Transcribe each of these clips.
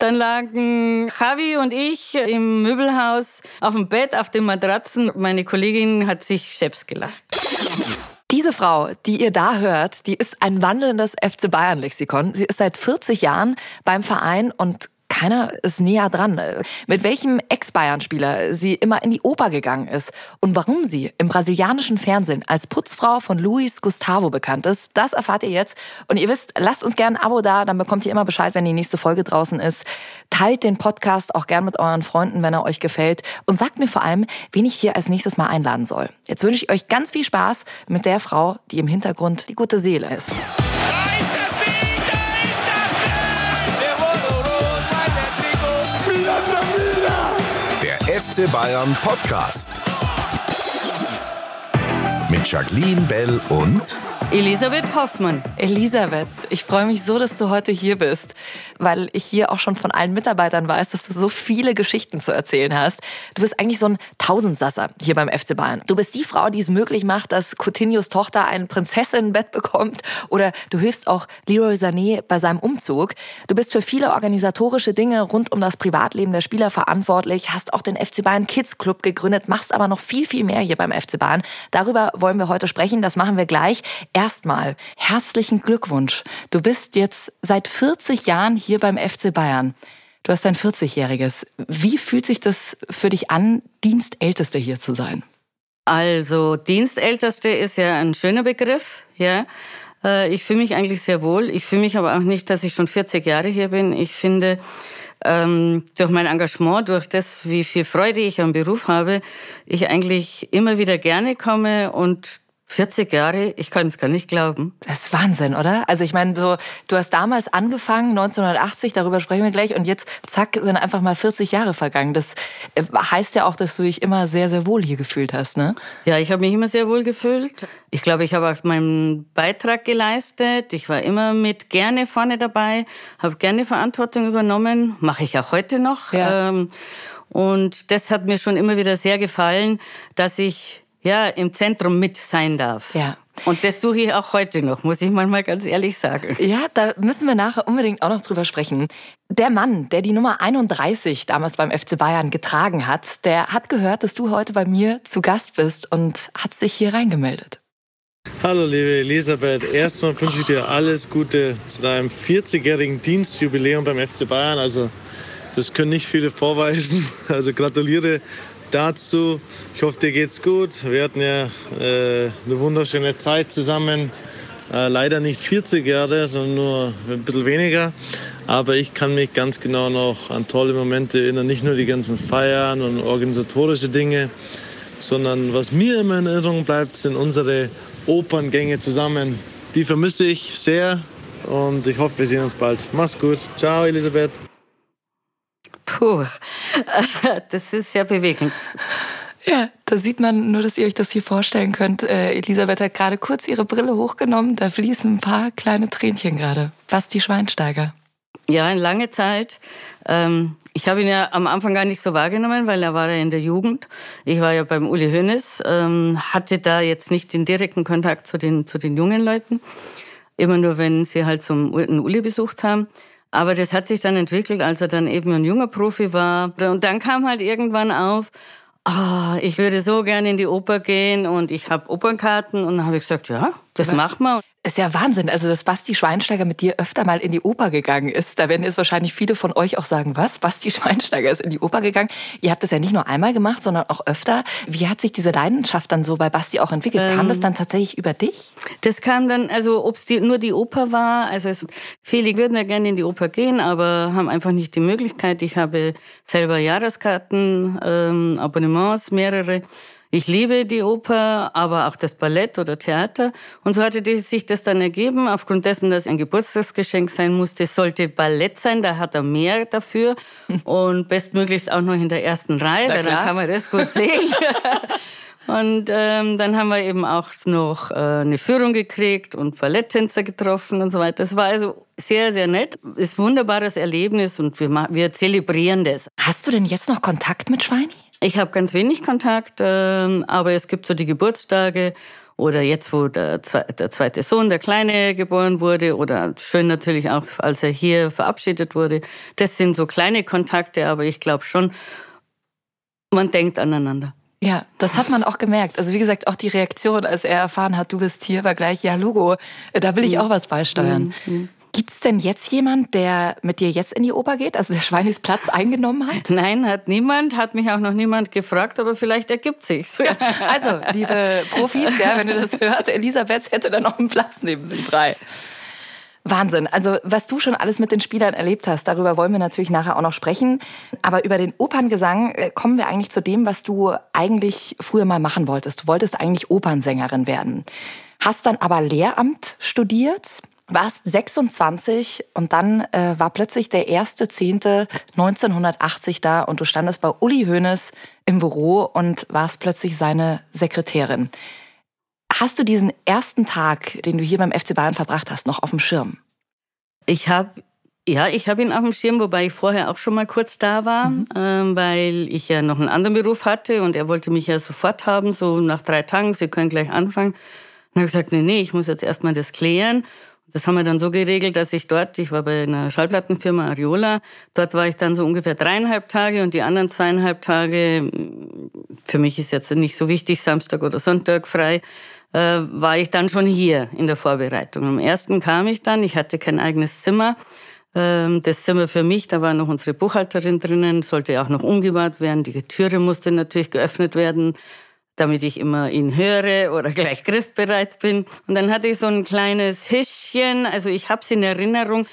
Dann lagen Javi und ich im Möbelhaus auf dem Bett, auf den Matratzen. Meine Kollegin hat sich scheps gelacht. Diese Frau, die ihr da hört, die ist ein wandelndes FC Bayern Lexikon. Sie ist seit 40 Jahren beim Verein und keiner ist näher dran. Mit welchem Ex-Bayern-Spieler sie immer in die Oper gegangen ist und warum sie im brasilianischen Fernsehen als Putzfrau von Luis Gustavo bekannt ist, das erfahrt ihr jetzt. Und ihr wisst, lasst uns gerne ein Abo da, dann bekommt ihr immer Bescheid, wenn die nächste Folge draußen ist. Teilt den Podcast auch gern mit euren Freunden, wenn er euch gefällt. Und sagt mir vor allem, wen ich hier als nächstes mal einladen soll. Jetzt wünsche ich euch ganz viel Spaß mit der Frau, die im Hintergrund die gute Seele ist. FC Bayern Podcast. Mit Jacqueline Bell und Elisabeth Hoffmann. Elisabeth, ich freue mich so, dass du heute hier bist, weil ich hier auch schon von allen Mitarbeitern weiß, dass du so viele Geschichten zu erzählen hast. Du bist eigentlich so ein Tausendsasser hier beim FC Bayern. Du bist die Frau, die es möglich macht, dass Coutinhos Tochter ein Prinzessinnenbett bekommt oder du hilfst auch Leroy Sané bei seinem Umzug. Du bist für viele organisatorische Dinge rund um das Privatleben der Spieler verantwortlich, hast auch den FC Bayern Kids Club gegründet, machst aber noch viel, viel mehr hier beim FC Bayern. Darüber wollen wir heute sprechen, das machen wir gleich. Erstmal herzlichen Glückwunsch. Du bist jetzt seit 40 Jahren hier beim FC Bayern. Du hast ein 40-jähriges. Wie fühlt sich das für dich an, Dienstälteste hier zu sein? Also Dienstälteste ist ja ein schöner Begriff, ja. Äh, ich fühle mich eigentlich sehr wohl. Ich fühle mich aber auch nicht, dass ich schon 40 Jahre hier bin. Ich finde, ähm, durch mein Engagement, durch das, wie viel Freude ich am Beruf habe, ich eigentlich immer wieder gerne komme und 40 Jahre, ich kann es gar nicht glauben. Das ist Wahnsinn, oder? Also ich meine, so, du hast damals angefangen, 1980, darüber sprechen wir gleich, und jetzt, zack, sind einfach mal 40 Jahre vergangen. Das äh, heißt ja auch, dass du dich immer sehr, sehr wohl hier gefühlt hast, ne? Ja, ich habe mich immer sehr wohl gefühlt. Ich glaube, ich habe auch meinen Beitrag geleistet. Ich war immer mit gerne vorne dabei, habe gerne Verantwortung übernommen, mache ich auch heute noch. Ja. Ähm, und das hat mir schon immer wieder sehr gefallen, dass ich ja, im Zentrum mit sein darf. Ja. Und das suche ich auch heute noch, muss ich manchmal ganz ehrlich sagen. Ja, da müssen wir nachher unbedingt auch noch drüber sprechen. Der Mann, der die Nummer 31 damals beim FC Bayern getragen hat, der hat gehört, dass du heute bei mir zu Gast bist und hat sich hier reingemeldet. Hallo liebe Elisabeth, erstmal wünsche ich dir alles Gute zu deinem 40-jährigen Dienstjubiläum beim FC Bayern. Also das können nicht viele vorweisen. Also gratuliere dazu. Ich hoffe, dir geht's gut. Wir hatten ja äh, eine wunderschöne Zeit zusammen. Äh, leider nicht 40 Jahre, sondern nur ein bisschen weniger. Aber ich kann mich ganz genau noch an tolle Momente erinnern. Nicht nur die ganzen Feiern und organisatorische Dinge, sondern was mir immer in Erinnerung bleibt, sind unsere Operngänge zusammen. Die vermisse ich sehr und ich hoffe, wir sehen uns bald. Mach's gut. Ciao, Elisabeth. Puh, das ist sehr bewegend. Ja, da sieht man nur, dass ihr euch das hier vorstellen könnt. Äh, Elisabeth hat gerade kurz ihre Brille hochgenommen. Da fließen ein paar kleine Tränchen gerade. Basti Schweinsteiger. Ja, eine lange Zeit. Ähm, ich habe ihn ja am Anfang gar nicht so wahrgenommen, weil er war ja in der Jugend. Ich war ja beim Uli Hoeneß, ähm, hatte da jetzt nicht den direkten Kontakt zu den, zu den jungen Leuten. Immer nur, wenn sie halt zum Uli besucht haben. Aber das hat sich dann entwickelt, als er dann eben ein junger Profi war. Und dann kam halt irgendwann auf, oh, ich würde so gerne in die Oper gehen und ich habe Opernkarten. Und dann habe ich gesagt, ja, das machen wir. Ist ja Wahnsinn, also dass Basti Schweinsteiger mit dir öfter mal in die Oper gegangen ist. Da werden jetzt wahrscheinlich viele von euch auch sagen, was? Basti Schweinsteiger ist in die Oper gegangen. Ihr habt das ja nicht nur einmal gemacht, sondern auch öfter. Wie hat sich diese Leidenschaft dann so bei Basti auch entwickelt? Ähm, kam das ähm, dann tatsächlich über dich? Das kam dann, also ob es nur die Oper war, also es, viele würden ja gerne in die Oper gehen, aber haben einfach nicht die Möglichkeit. Ich habe selber Jahreskarten, ähm, Abonnements, mehrere. Ich liebe die Oper, aber auch das Ballett oder Theater. Und so hatte sich das dann ergeben, aufgrund dessen, dass ein Geburtstagsgeschenk sein musste, sollte Ballett sein, da hat er mehr dafür und bestmöglichst auch noch in der ersten Reihe, weil dann kann man das gut sehen. Und ähm, dann haben wir eben auch noch äh, eine Führung gekriegt und Balletttänzer getroffen und so weiter. Das war also sehr, sehr nett. Ist ein wunderbares Erlebnis und wir, wir zelebrieren das. Hast du denn jetzt noch Kontakt mit Schweini? Ich habe ganz wenig Kontakt, ähm, aber es gibt so die Geburtstage oder jetzt, wo der, der zweite Sohn, der Kleine, geboren wurde oder schön natürlich auch, als er hier verabschiedet wurde. Das sind so kleine Kontakte, aber ich glaube schon, man denkt aneinander. Ja, das hat man auch gemerkt. Also wie gesagt, auch die Reaktion, als er erfahren hat, du bist hier, war gleich, ja, Logo, da will ich mhm. auch was beisteuern. Mhm. Gibt es denn jetzt jemand, der mit dir jetzt in die Oper geht, also der Schweinis Platz eingenommen hat? Nein, hat niemand, hat mich auch noch niemand gefragt, aber vielleicht ergibt sich's. Ja, also, liebe Profis, ja, wenn ihr das hört, Elisabeth hätte da noch einen Platz neben sich frei. Wahnsinn. Also, was du schon alles mit den Spielern erlebt hast, darüber wollen wir natürlich nachher auch noch sprechen. Aber über den Operngesang äh, kommen wir eigentlich zu dem, was du eigentlich früher mal machen wolltest. Du wolltest eigentlich Opernsängerin werden. Hast dann aber Lehramt studiert warst 26 und dann äh, war plötzlich der 1.10.1980 da und du standest bei Uli Hoeneß im Büro und warst plötzlich seine Sekretärin. Hast du diesen ersten Tag, den du hier beim FC Bayern verbracht hast, noch auf dem Schirm? Ich habe ja, ich habe ihn auf dem Schirm, wobei ich vorher auch schon mal kurz da war, mhm. ähm, weil ich ja noch einen anderen Beruf hatte und er wollte mich ja sofort haben, so nach drei Tagen, Sie können gleich anfangen. Dann habe gesagt, nee, nee, ich muss jetzt erstmal das klären. Das haben wir dann so geregelt, dass ich dort, ich war bei einer Schallplattenfirma Ariola, dort war ich dann so ungefähr dreieinhalb Tage und die anderen zweieinhalb Tage, für mich ist jetzt nicht so wichtig, Samstag oder Sonntag frei, äh, war ich dann schon hier in der Vorbereitung. Am ersten kam ich dann, ich hatte kein eigenes Zimmer. Ähm, das Zimmer für mich, da war noch unsere Buchhalterin drinnen, sollte auch noch umgebaut werden. Die Türe musste natürlich geöffnet werden damit ich immer ihn höre oder gleich griffbereit bin. Und dann hatte ich so ein kleines Hischchen, also ich habe es in Erinnerung,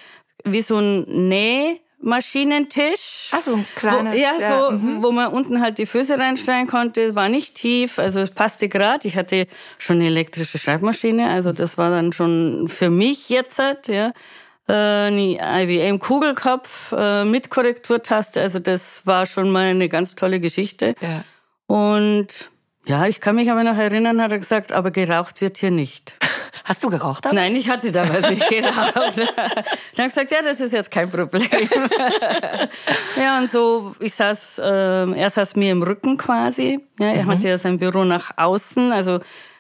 wie so ein Nähmaschinentisch. Ach so, ein kleines. Wo, ja, ja, so, mhm. wo man unten halt die Füße reinstellen konnte. War nicht tief, also es passte gerade. Ich hatte schon eine elektrische Schreibmaschine, also das war dann schon für mich jetzt, halt, ja. Äh, eine IBM Kugelkopf äh, mit Korrekturtaste, also das war schon mal eine ganz tolle Geschichte. Ja. Und ja, ich kann mich aber noch erinnern, hat er gesagt, aber geraucht wird hier nicht. Hast du geraucht damals? Nein, ich hatte damals nicht geraucht. Dann habe ich gesagt, ja, das ist jetzt kein Problem. ja, und so, ich saß, äh, er saß mir im Rücken quasi. Ja, er mhm. hatte ja sein Büro nach außen, also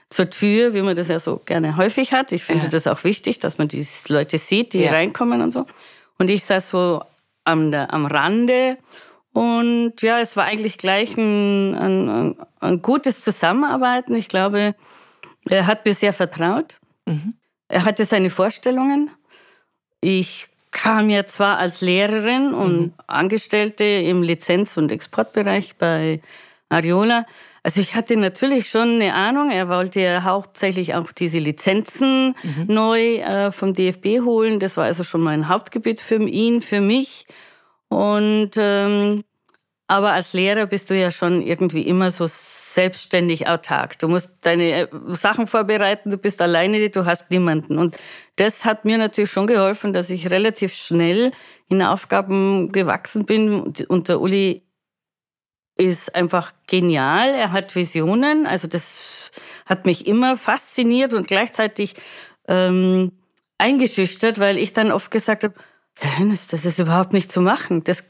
zur Tür, wie man das ja so gerne häufig hat. Ich finde ja. das auch wichtig, dass man die Leute sieht, die ja. reinkommen und so. Und ich saß so am, am Rande und ja, es war eigentlich gleich ein, ein, ein gutes Zusammenarbeiten. Ich glaube, er hat mir sehr vertraut. Mhm. Er hatte seine Vorstellungen. Ich kam ja zwar als Lehrerin und mhm. Angestellte im Lizenz- und Exportbereich bei Ariola. Also ich hatte natürlich schon eine Ahnung. Er wollte ja hauptsächlich auch diese Lizenzen mhm. neu äh, vom DFB holen. Das war also schon mal ein Hauptgebiet für ihn, für mich. Und ähm, aber als Lehrer bist du ja schon irgendwie immer so selbstständig autark. Du musst deine äh, Sachen vorbereiten, du bist alleine, du hast niemanden. Und das hat mir natürlich schon geholfen, dass ich relativ schnell in Aufgaben gewachsen bin. Und der Uli ist einfach genial. Er hat Visionen. Also das hat mich immer fasziniert und gleichzeitig ähm, eingeschüchtert, weil ich dann oft gesagt habe, Herr Hennes, das ist überhaupt nicht zu machen. Das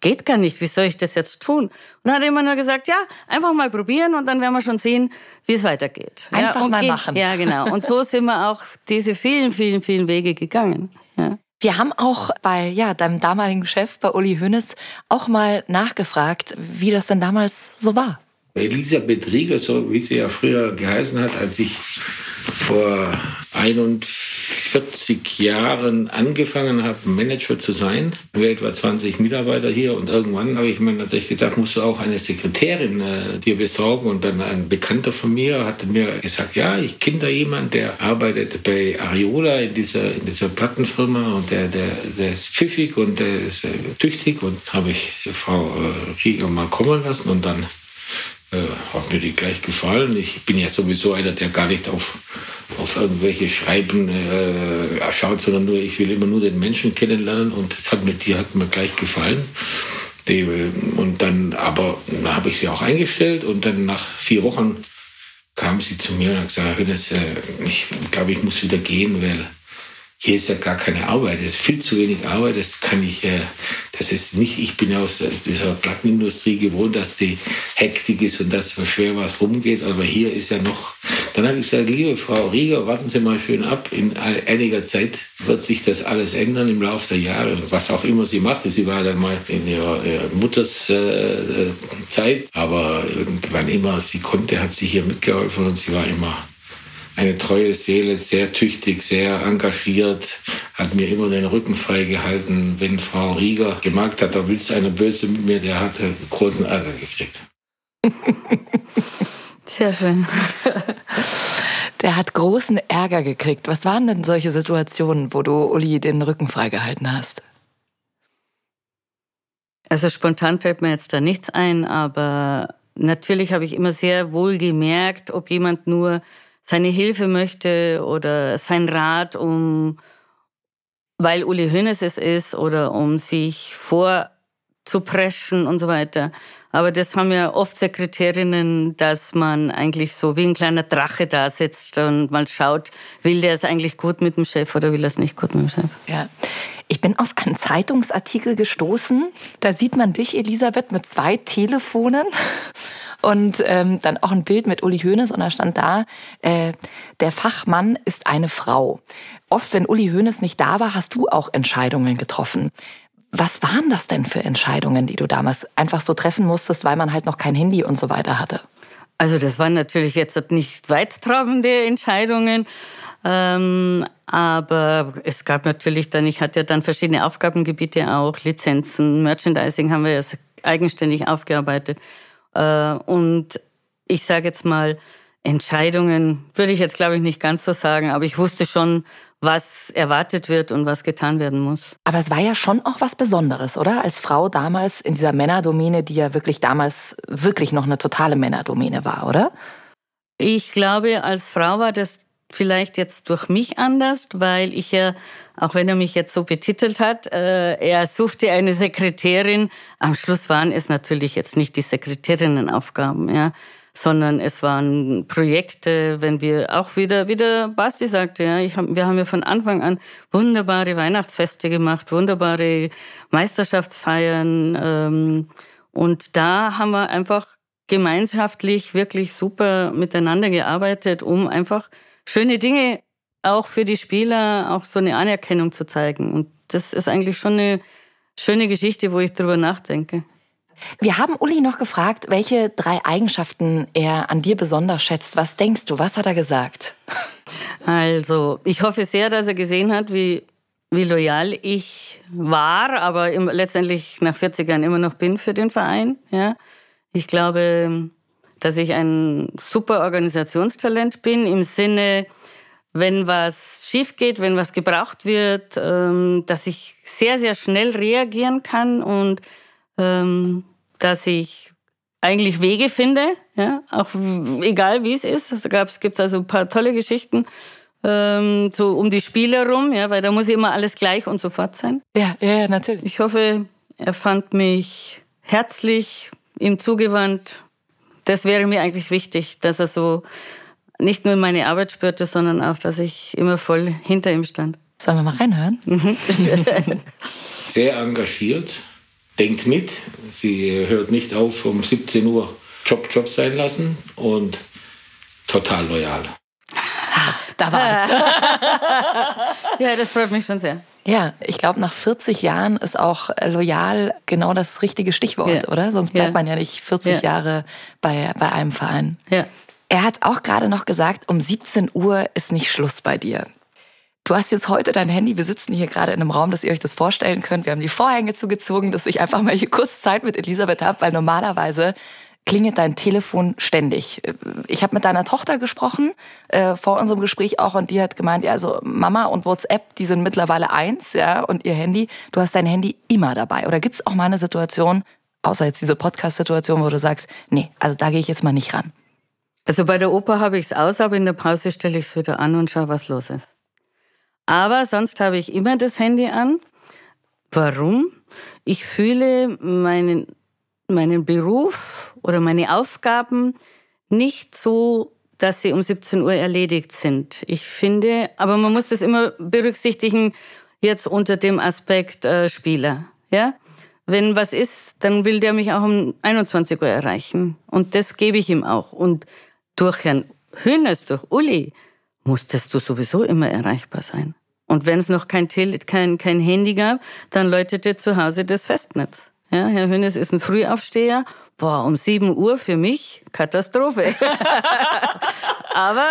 geht gar nicht, wie soll ich das jetzt tun? Und dann hat er immer nur gesagt, ja, einfach mal probieren und dann werden wir schon sehen, wie es weitergeht. Einfach ja, mal machen. Ja, genau. Und so sind wir auch diese vielen, vielen, vielen Wege gegangen. Ja. Wir haben auch bei ja, deinem damaligen Chef, bei Uli Hoeneß, auch mal nachgefragt, wie das denn damals so war. Elisabeth Rieger, so wie sie ja früher geheißen hat, als ich vor 41 Jahren angefangen habe, Manager zu sein. Weltweit 20 Mitarbeiter hier und irgendwann habe ich mir natürlich gedacht, musst du auch eine Sekretärin äh, dir besorgen. Und dann ein Bekannter von mir hatte mir gesagt, ja, ich kenne da jemanden, der arbeitet bei Ariola in dieser, in dieser Plattenfirma und der, der, der ist pfiffig und der ist äh, tüchtig. Und habe ich Frau äh, Rieger mal kommen lassen und dann hat mir die gleich gefallen. Ich bin ja sowieso einer, der gar nicht auf, auf irgendwelche Schreiben äh, schaut, sondern nur, ich will immer nur den Menschen kennenlernen und das hat mir, die hat mir gleich gefallen. Die, äh, und dann, aber dann habe ich sie auch eingestellt und dann nach vier Wochen kam sie zu mir und hat gesagt, äh, ich glaube, ich muss wieder gehen, weil hier ist ja gar keine Arbeit, es ist viel zu wenig Arbeit, das kann ich, äh, das ist nicht, ich bin aus dieser Plattenindustrie gewohnt, dass die Hektik ist und dass schwer was rumgeht, aber hier ist ja noch Dann habe ich gesagt, liebe Frau Rieger, warten Sie mal schön ab. In einiger Zeit wird sich das alles ändern im Laufe der Jahre. Und was auch immer sie machte, sie war dann mal in ihrer, ihrer Mutters äh, Zeit, aber irgendwann immer sie konnte, hat sie hier mitgeholfen und sie war immer eine treue Seele, sehr tüchtig, sehr engagiert, hat mir immer den Rücken frei gehalten. Wenn Frau Rieger gemerkt hat, da willst du eine Böse mit mir, der hatte großen Ärger gekriegt. Sehr schön. Der hat großen Ärger gekriegt. Was waren denn solche Situationen, wo du Uli den Rücken freigehalten hast? Also spontan fällt mir jetzt da nichts ein, aber natürlich habe ich immer sehr wohl gemerkt, ob jemand nur seine Hilfe möchte oder sein Rat, um, weil Uli Hoeneß es ist oder um sich vorzupreschen und so weiter. Aber das haben ja oft Sekretärinnen, dass man eigentlich so wie ein kleiner Drache da sitzt und mal schaut, will der es eigentlich gut mit dem Chef oder will er es nicht gut mit dem Chef. Ja. Ich bin auf einen Zeitungsartikel gestoßen. Da sieht man dich, Elisabeth, mit zwei Telefonen und ähm, dann auch ein Bild mit Uli Hoeneß und da stand da, äh, der Fachmann ist eine Frau. Oft, wenn Uli Hoeneß nicht da war, hast du auch Entscheidungen getroffen. Was waren das denn für Entscheidungen, die du damals einfach so treffen musstest, weil man halt noch kein Handy und so weiter hatte? Also das waren natürlich jetzt nicht weittragende Entscheidungen, ähm, aber es gab natürlich dann, ich hatte ja dann verschiedene Aufgabengebiete auch, Lizenzen, Merchandising haben wir ja eigenständig aufgearbeitet. Äh, und ich sage jetzt mal, Entscheidungen würde ich jetzt, glaube ich, nicht ganz so sagen, aber ich wusste schon, was erwartet wird und was getan werden muss. Aber es war ja schon auch was Besonderes, oder? Als Frau damals in dieser Männerdomäne, die ja wirklich damals wirklich noch eine totale Männerdomäne war, oder? Ich glaube, als Frau war das vielleicht jetzt durch mich anders, weil ich ja, auch wenn er mich jetzt so betitelt hat, äh, er suchte eine Sekretärin. Am Schluss waren es natürlich jetzt nicht die Sekretärinnenaufgaben, ja sondern es waren Projekte, wenn wir auch wieder, wie der Basti sagte, ja, ich hab, wir haben ja von Anfang an wunderbare Weihnachtsfeste gemacht, wunderbare Meisterschaftsfeiern ähm, und da haben wir einfach gemeinschaftlich wirklich super miteinander gearbeitet, um einfach schöne Dinge auch für die Spieler auch so eine Anerkennung zu zeigen. Und das ist eigentlich schon eine schöne Geschichte, wo ich drüber nachdenke. Wir haben Uli noch gefragt, welche drei Eigenschaften er an dir besonders schätzt. Was denkst du? Was hat er gesagt? Also, ich hoffe sehr, dass er gesehen hat, wie, wie loyal ich war, aber im, letztendlich nach 40 Jahren immer noch bin für den Verein. Ja. Ich glaube, dass ich ein super Organisationstalent bin im Sinne, wenn was schief geht, wenn was gebraucht wird, ähm, dass ich sehr, sehr schnell reagieren kann und ähm, dass ich eigentlich Wege finde, ja, auch egal wie es ist. Da gab's, gibt's also ein paar tolle Geschichten ähm, so um die Spiele rum, ja, weil da muss immer alles gleich und sofort sein. Ja, ja, ja, natürlich. Ich hoffe, er fand mich herzlich, ihm zugewandt. Das wäre mir eigentlich wichtig, dass er so nicht nur meine Arbeit spürte, sondern auch, dass ich immer voll hinter ihm stand. Sollen wir mal reinhören? Mhm. Sehr engagiert, denkt mit. Sie hört nicht auf um 17 Uhr Job Job sein lassen und total loyal. Da war es. ja, das freut mich schon sehr. Ja, ich glaube, nach 40 Jahren ist auch loyal genau das richtige Stichwort, ja. oder? Sonst bleibt ja. man ja nicht 40 ja. Jahre bei, bei einem Verein. Ja. Er hat auch gerade noch gesagt, um 17 Uhr ist nicht Schluss bei dir. Du hast jetzt heute dein Handy, wir sitzen hier gerade in einem Raum, dass ihr euch das vorstellen könnt. Wir haben die Vorhänge zugezogen, dass ich einfach mal hier kurz Zeit mit Elisabeth habe, weil normalerweise klingelt dein Telefon ständig. Ich habe mit deiner Tochter gesprochen, äh, vor unserem Gespräch auch, und die hat gemeint, ja, also Mama und WhatsApp, die sind mittlerweile eins, ja, und ihr Handy, du hast dein Handy immer dabei. Oder gibt es auch mal eine Situation, außer jetzt diese Podcast-Situation, wo du sagst, nee, also da gehe ich jetzt mal nicht ran? Also bei der Oper habe ich es aus, aber in der Pause stelle ich es wieder an und schaue, was los ist. Aber sonst habe ich immer das Handy an. Warum? Ich fühle meinen, meinen Beruf oder meine Aufgaben nicht so, dass sie um 17 Uhr erledigt sind. Ich finde, aber man muss das immer berücksichtigen, jetzt unter dem Aspekt äh, Spieler. Ja? Wenn was ist, dann will der mich auch um 21 Uhr erreichen. Und das gebe ich ihm auch. Und durch Herrn Hönes, durch Uli, musstest du sowieso immer erreichbar sein. Und wenn es noch kein, Tele kein, kein Handy gab, dann läutete zu Hause das Festnetz. Ja, Herr Hönes ist ein Frühaufsteher. Boah, um 7 Uhr für mich Katastrophe. Aber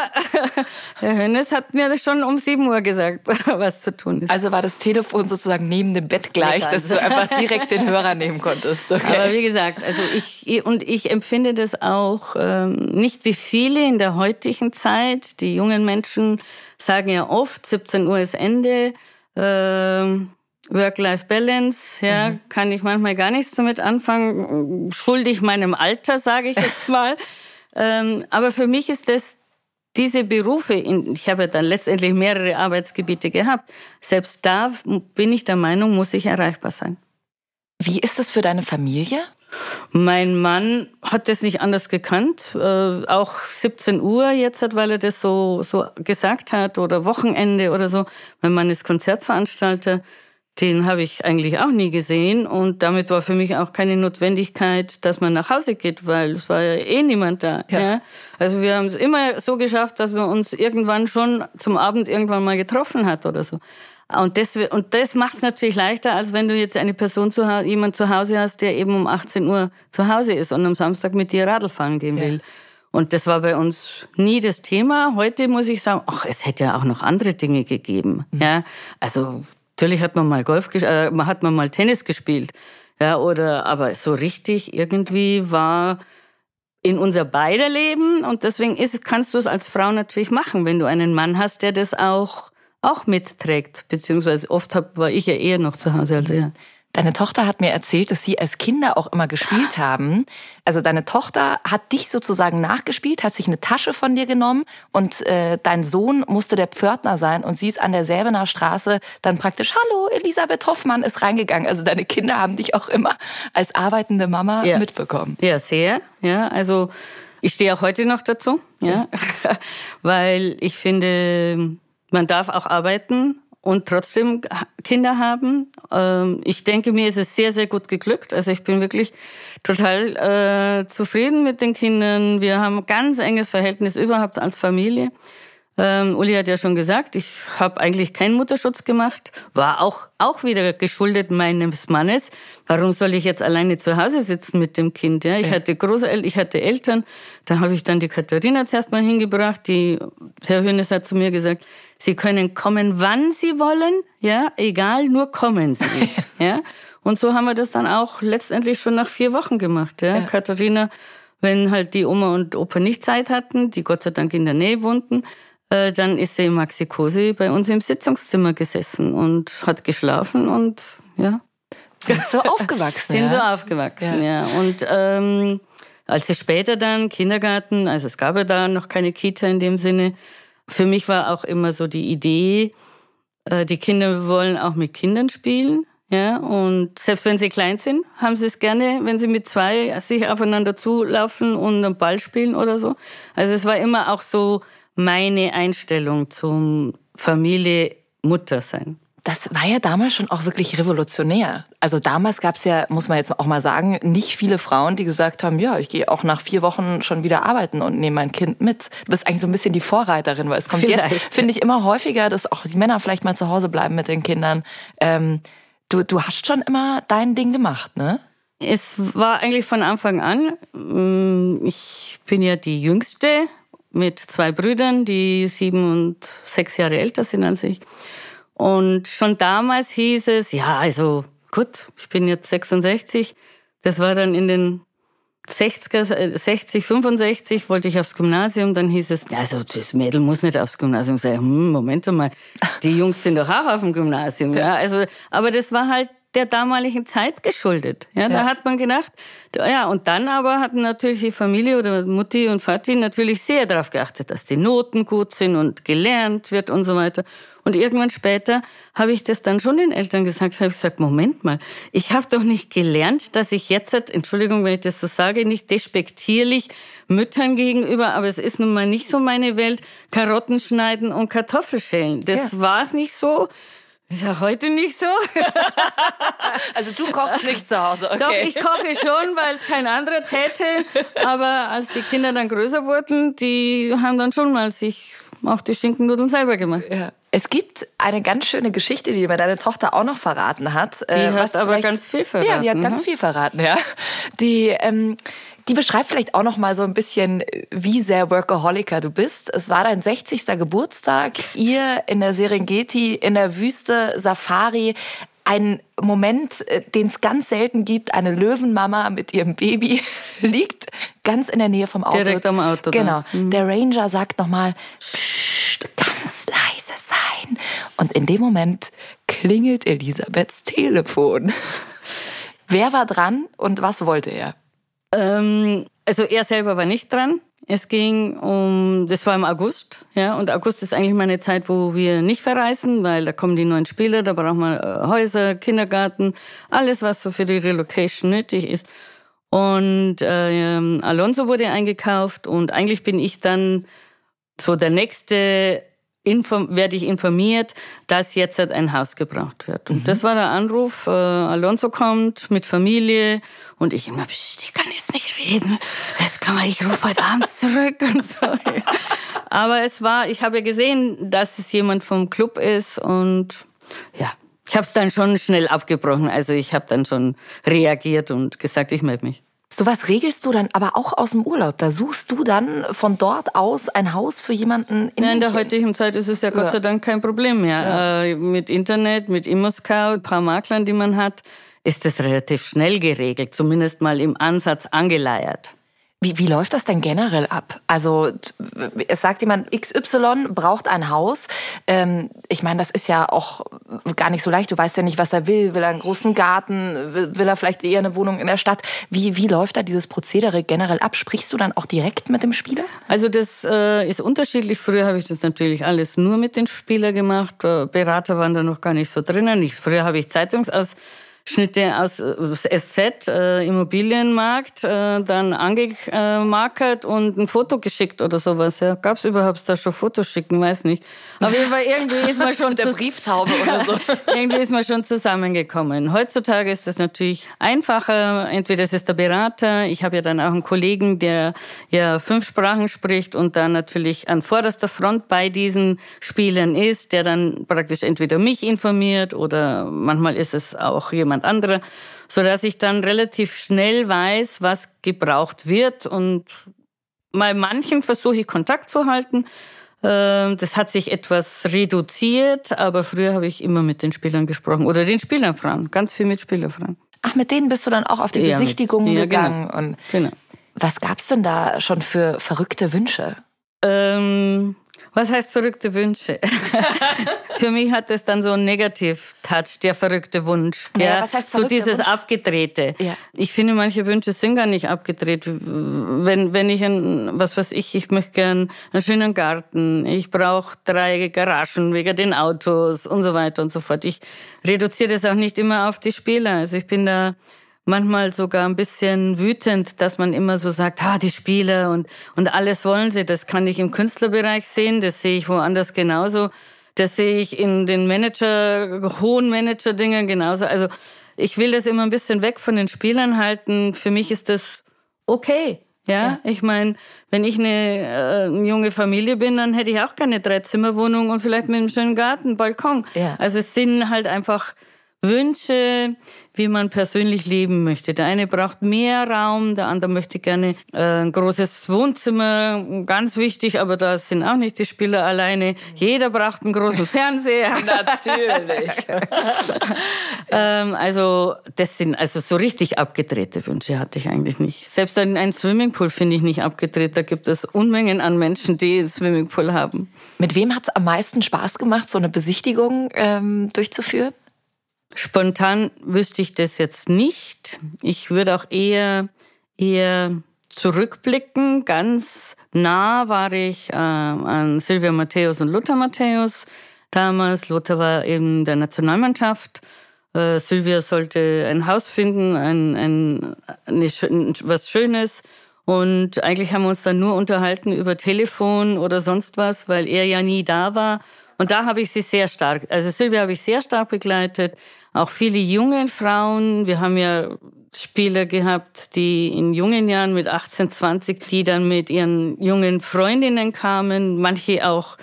Herr Hönes hat mir schon um 7 Uhr gesagt, was zu tun ist. Also war das Telefon sozusagen neben dem Bett gleich, dass du einfach direkt den Hörer nehmen konntest. Okay. Aber wie gesagt, also ich und ich empfinde das auch ähm, nicht wie viele in der heutigen Zeit. Die jungen Menschen sagen ja oft, 17 Uhr ist Ende. Ähm, Work-Life-Balance, ja, mhm. kann ich manchmal gar nichts damit anfangen. Schuldig meinem Alter, sage ich jetzt mal. ähm, aber für mich ist das diese Berufe, ich habe dann letztendlich mehrere Arbeitsgebiete gehabt, selbst da bin ich der Meinung, muss ich erreichbar sein. Wie ist das für deine Familie? Mein Mann hat das nicht anders gekannt, äh, auch 17 Uhr jetzt, weil er das so, so gesagt hat oder Wochenende oder so. Mein Mann ist Konzertveranstalter den habe ich eigentlich auch nie gesehen und damit war für mich auch keine Notwendigkeit, dass man nach Hause geht, weil es war ja eh niemand da. Ja. ja. Also wir haben es immer so geschafft, dass wir uns irgendwann schon zum Abend irgendwann mal getroffen hat oder so. Und das, und das macht es natürlich leichter, als wenn du jetzt eine Person zu Hause, jemand zu Hause hast, der eben um 18 Uhr zu Hause ist und am Samstag mit dir Radl fahren gehen will. Ja. Und das war bei uns nie das Thema. Heute muss ich sagen, ach, es hätte ja auch noch andere Dinge gegeben. Mhm. Ja, also Natürlich hat man mal Golf, äh, hat man mal Tennis gespielt, ja, oder, aber so richtig irgendwie war in unser beider Leben und deswegen ist, kannst du es als Frau natürlich machen, wenn du einen Mann hast, der das auch, auch mitträgt, beziehungsweise oft hab, war ich ja eher noch zu Hause als er. Deine Tochter hat mir erzählt, dass sie als Kinder auch immer gespielt haben. Also deine Tochter hat dich sozusagen nachgespielt, hat sich eine Tasche von dir genommen und äh, dein Sohn musste der Pförtner sein und sie ist an der Säbener Straße dann praktisch, hallo, Elisabeth Hoffmann ist reingegangen. Also deine Kinder haben dich auch immer als arbeitende Mama ja. mitbekommen. Ja, sehr. Ja, also ich stehe auch heute noch dazu, ja, weil ich finde, man darf auch arbeiten und trotzdem Kinder haben. Ähm, ich denke, mir ist es sehr, sehr gut geglückt. Also ich bin wirklich total äh, zufrieden mit den Kindern. Wir haben ein ganz enges Verhältnis überhaupt als Familie. Ähm, Uli hat ja schon gesagt, ich habe eigentlich keinen Mutterschutz gemacht, war auch, auch wieder geschuldet meines Mannes. Warum soll ich jetzt alleine zu Hause sitzen mit dem Kind? Ja, ich ja. hatte Großeltern, ich hatte Eltern, da habe ich dann die Katharina zuerst mal hingebracht. Die Herr Hönes hat zu mir gesagt, Sie können kommen, wann Sie wollen, ja, egal, nur kommen Sie, ja. Und so haben wir das dann auch letztendlich schon nach vier Wochen gemacht, ja. ja. Katharina, wenn halt die Oma und Opa nicht Zeit hatten, die Gott sei Dank in der Nähe wohnten, äh, dann ist sie im Maxikosi bei uns im Sitzungszimmer gesessen und hat geschlafen und ja. Sind so aufgewachsen. Sind ja. so aufgewachsen, ja. ja. Und ähm, als sie später dann Kindergarten, also es gab ja da noch keine Kita in dem Sinne, für mich war auch immer so die Idee, äh, die Kinder wollen auch mit Kindern spielen. Ja, und selbst wenn sie klein sind, haben sie es gerne, wenn sie mit zwei sich aufeinander zulaufen und einen Ball spielen oder so. Also es war immer auch so meine Einstellung zum Familie Mutter sein. Das war ja damals schon auch wirklich revolutionär. Also damals gab es ja, muss man jetzt auch mal sagen, nicht viele Frauen, die gesagt haben, ja, ich gehe auch nach vier Wochen schon wieder arbeiten und nehme mein Kind mit. Du bist eigentlich so ein bisschen die Vorreiterin, weil es kommt vielleicht. jetzt, finde ich, immer häufiger, dass auch die Männer vielleicht mal zu Hause bleiben mit den Kindern. Ähm, du, du hast schon immer dein Ding gemacht, ne? Es war eigentlich von Anfang an. Mm, ich bin ja die Jüngste mit zwei Brüdern, die sieben und sechs Jahre älter sind als ich. Und schon damals hieß es, ja, also gut, ich bin jetzt 66. Das war dann in den 60er, 60, 65 wollte ich aufs Gymnasium, dann hieß es, also das Mädel muss nicht aufs Gymnasium sein. Hm, Moment mal, die Jungs sind doch auch auf dem Gymnasium. Ja, also, aber das war halt der damaligen Zeit geschuldet. Ja, ja. da hat man gedacht, ja, und dann aber hatten natürlich die Familie oder Mutti und Vati natürlich sehr darauf geachtet, dass die Noten gut sind und gelernt wird und so weiter. Und irgendwann später habe ich das dann schon den Eltern gesagt, habe ich gesagt, Moment mal, ich habe doch nicht gelernt, dass ich jetzt, Entschuldigung, wenn ich das so sage, nicht despektierlich Müttern gegenüber, aber es ist nun mal nicht so meine Welt, Karotten schneiden und Kartoffelschälen. Das ja. war es nicht so. Ist ja heute nicht so. Also du kochst nicht zu Hause, okay. Doch, ich koche schon, weil es kein anderer täte. Aber als die Kinder dann größer wurden, die haben dann schon mal sich auch die Schinkennudeln selber gemacht. Ja. Es gibt eine ganz schöne Geschichte, die mir deine Tochter auch noch verraten hat. Die äh, hat aber ganz viel verraten. Ja, die hat ganz mhm. viel verraten, ja. Die, ähm, die beschreibt vielleicht auch noch mal so ein bisschen, wie sehr Workaholiker du bist. Es war dein 60. Geburtstag. Ihr in der Serengeti, in der Wüste, Safari. Ein Moment, äh, den es ganz selten gibt. Eine Löwenmama mit ihrem Baby liegt ganz in der Nähe vom Auto. Direkt am Auto Genau. Mhm. Der Ranger sagt nochmal, Psst, ganz leise sein. Und in dem Moment klingelt Elisabeths Telefon. Wer war dran und was wollte er? Ähm, also er selber war nicht dran. Es ging um, das war im August, ja, und August ist eigentlich mal eine Zeit, wo wir nicht verreisen, weil da kommen die neuen Spieler, da braucht man äh, Häuser, Kindergarten, alles, was so für die Relocation nötig ist. Und ähm, Alonso wurde eingekauft und eigentlich bin ich dann so der nächste inform werde ich informiert, dass jetzt ein Haus gebraucht wird. Und das war der Anruf, äh, Alonso kommt mit Familie und ich immer, Psst, ich kann jetzt nicht reden, das kann man, ich rufe heute abends zurück und so. Aber es war, ich habe ja gesehen, dass es jemand vom Club ist und ja, ich habe es dann schon schnell abgebrochen. Also ich habe dann schon reagiert und gesagt, ich melde mich. Sowas regelst du dann aber auch aus dem Urlaub. Da suchst du dann von dort aus ein Haus für jemanden in Ja, in der heutigen Zeit ist es ja Gott Ja. sei Dank kein Problem mehr. Äh, mit Internet, mit ImmoScout, ein paar Maklern, die man hat, ist das relativ schnell geregelt, zumindest mal im Ansatz angeleiert. Wie, wie läuft das denn generell ab? Also es sagt jemand, XY braucht ein Haus. Ähm, ich meine, das ist ja auch gar nicht so leicht. Du weißt ja nicht, was er will. Will er einen großen Garten? Will, will er vielleicht eher eine Wohnung in der Stadt? Wie, wie läuft da dieses Prozedere generell ab? Sprichst du dann auch direkt mit dem Spieler? Also das äh, ist unterschiedlich. Früher habe ich das natürlich alles nur mit den Spielern gemacht. Äh, Berater waren da noch gar nicht so drinnen. Ich, früher habe ich Zeitungsausschnitte aus äh, SZ, äh, Immobilienmarkt, äh, dann angemarkert und ein Foto geschickt oder sowas. Ja. Gab es überhaupt da schon Fotos schicken? Weiß nicht. Aber irgendwie ist man schon Der Brieftaube oder so. irgendwie ist man schon zusammengekommen. Heutzutage ist das natürlich einfacher. Entweder es ist der Berater. Ich habe ja dann auch einen Kollegen, der ja fünf Sprachen spricht und dann natürlich an vorderster Front bei diesen Spielern ist, der dann praktisch entweder mich informiert oder manchmal ist es auch jemand anderer, so dass ich dann relativ schnell weiß, was gebraucht wird und bei manchen versuche ich Kontakt zu halten. Ähm, Das hat sich etwas reduziert, aber früher habe ich immer mit den Spielern gesprochen oder den Spielerfrauen, ganz viel mit Spielerfrauen. Ach, mit denen bist du dann auch auf die Ja, mit- Besichtigungen ja, gegangen. genau. Und Genau. was gab's denn da schon für verrückte Wünsche? Ähm, was heißt verrückte Wünsche? Für mich hat das dann so einen Negativ-Touch, der verrückte Wunsch. Ja, was heißt so verrückter dieses Wunsch? Abgedrehte. Ja. Ich finde, manche Wünsche sind gar nicht abgedreht. Wenn, wenn ich ein, was weiß ich, ich möchte gern einen schönen Garten, ich brauche drei Garagen wegen den Autos und so weiter und so fort. Ich reduziere das auch nicht immer auf die Spieler. Also ich bin da manchmal sogar ein bisschen wütend, dass man immer so sagt, ah, die Spieler und, und alles wollen sie. Das kann ich im Künstlerbereich sehen, das sehe ich woanders genauso. Das sehe ich in den Manager, hohen Manager-Dingen genauso. Also ich will das immer ein bisschen weg von den Spielern halten. Für mich ist das okay. Ja, ich meine, wenn ich eine, äh, junge Familie bin, dann hätte ich auch gerne eine Dreizimmerwohnung und vielleicht mit einem schönen Garten, Balkon. Ja. Also es sind halt einfach Wünsche, wie man persönlich leben möchte. Der eine braucht mehr Raum, der andere möchte gerne äh, ein großes Wohnzimmer, ganz wichtig, aber da sind auch nicht die Spieler alleine. Jeder braucht einen großen Fernseher. Natürlich. ähm, also das sind also so richtig abgedrehte Wünsche hatte ich eigentlich nicht. Selbst ein, ein Swimmingpool finde ich nicht abgedreht. Da gibt es Unmengen an Menschen, die einen Swimmingpool haben. Mit wem hat's am meisten Spaß gemacht, so eine Besichtigung ähm, durchzuführen? Spontan wüsste ich das jetzt nicht. Ich würde auch eher, eher zurückblicken. Ganz nah war ich äh, an Silvia Matthäus und Lothar Matthäus damals. Lothar war in der Nationalmannschaft. Äh, Silvia sollte ein Haus finden, ein, ein, eine, was Schönes. Und eigentlich haben wir uns dann nur unterhalten über Telefon oder sonst was, weil er ja nie da war. Und da habe ich sie sehr stark, also Silvia habe ich sehr stark begleitet. Auch viele junge Frauen. Wir haben ja Spieler gehabt, die in jungen Jahren mit 18, 20, die dann mit ihren jungen Freundinnen kamen. Manche auch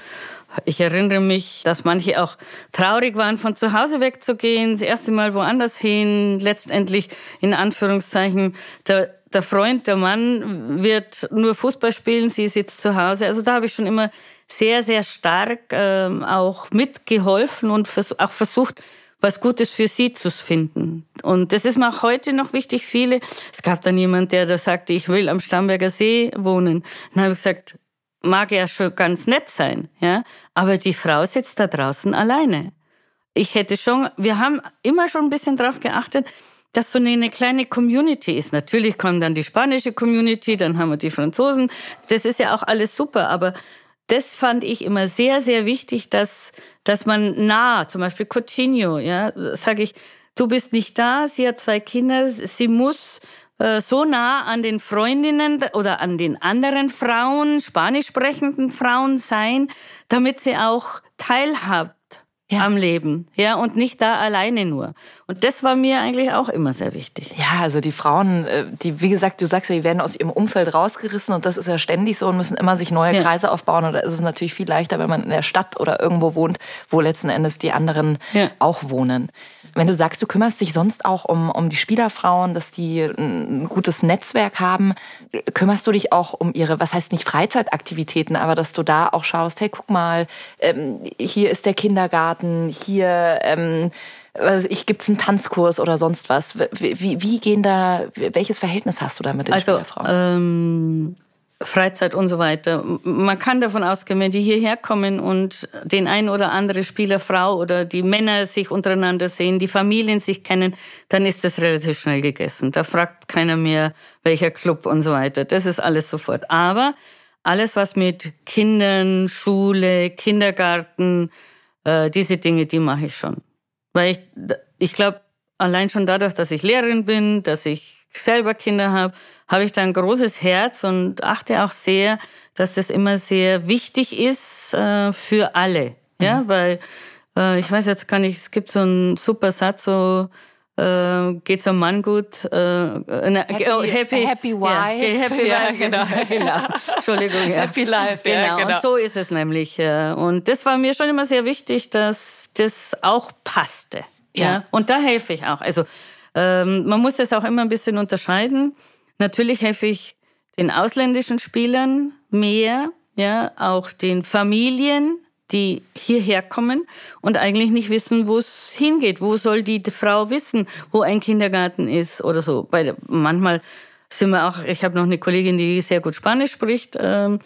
ich erinnere mich, dass manche auch traurig waren, von zu Hause wegzugehen, das erste Mal woanders hin, letztendlich in Anführungszeichen der, der Freund, der Mann wird nur Fußball spielen, sie sitzt zu Hause. Also da habe ich schon immer sehr, sehr stark ähm, auch mitgeholfen und vers auch versucht, was Gutes für sie zu finden. Und das ist mir auch heute noch wichtig. Viele, es gab dann jemand, der da sagte, ich will am Starnberger See wohnen. Dann habe ich gesagt, mag ja schon ganz nett sein, ja, aber die Frau sitzt da draußen alleine. Ich hätte schon, wir haben immer schon ein bisschen drauf geachtet, dass so eine kleine Community ist. Natürlich kommt dann die spanische Community, dann haben wir die Franzosen. Das ist ja auch alles super, aber das fand ich immer sehr, sehr wichtig, dass, dass man nah, zum Beispiel Coutinho, ja, sage ich, du bist nicht da, sie hat zwei Kinder, sie muss äh, so nah an den Freundinnen oder an den anderen Frauen, spanisch sprechenden Frauen sein, damit sie auch teilhabt ja. am Leben, ja, und nicht da alleine nur. Und das war mir eigentlich auch immer sehr wichtig. Ja, also die Frauen, äh, die, wie gesagt, du sagst ja, die werden aus ihrem Umfeld rausgerissen und das ist ja ständig so und müssen immer sich neue ja. Kreise aufbauen. Und da ist es natürlich viel leichter, wenn man in der Stadt oder irgendwo wohnt, wo letzten Endes die anderen ja. auch wohnen. Wenn du sagst, du kümmerst dich sonst auch um, um die Spielerfrauen, dass die ein gutes Netzwerk haben, kümmerst du dich auch um ihre, was heißt nicht Freizeitaktivitäten, aber dass du da auch schaust, hey, guck mal, ähm, hier ist der Kindergarten, hier ähm, ich gibt's einen Tanzkurs oder sonst was. Wie, wie, gehen da, welches Verhältnis hast du da mit den also, Spielerfrauen? Ähm Freizeit und so weiter. Man kann davon ausgehen, wenn die hierher kommen und den ein oder andere Spieler, Frau oder die Männer sich untereinander sehen, die Familien sich kennen, dann ist das relativ schnell gegessen. Da fragt keiner mehr, welcher Club und so weiter. Das ist alles sofort. Aber alles, was mit Kindern, Schule, Kindergarten, äh, diese Dinge, die mache ich schon. Weil ich, ich glaube, allein schon dadurch, dass ich Lehrerin bin, dass ich selber Kinder habe, habe ich da ein großes Herz und achte auch sehr, dass das immer sehr wichtig ist äh, für alle. Ja, mhm. weil äh, ich weiß jetzt gar nicht, es gibt so einen super Satz, so äh, geht's am Mann gut, äh, na, happy, oh, happy, happy wife. Ja, happy ja, wife, genau. genau. Entschuldigung, ja. Happy life, genau. Ja, genau. Und so ist es nämlich. Und das war mir schon immer sehr wichtig, dass das auch passte. Ja. ja. Und da helfe ich auch. Also ähm, man muss das auch immer ein bisschen unterscheiden. Natürlich helfe ich den ausländischen Spielern mehr, ja, auch den Familien, die hierher kommen und eigentlich nicht wissen, wo es hingeht. Wo soll die Frau wissen, wo ein Kindergarten ist oder so. Weil manchmal sind wir auch, ich habe noch eine Kollegin, die sehr gut Spanisch spricht. Ähm,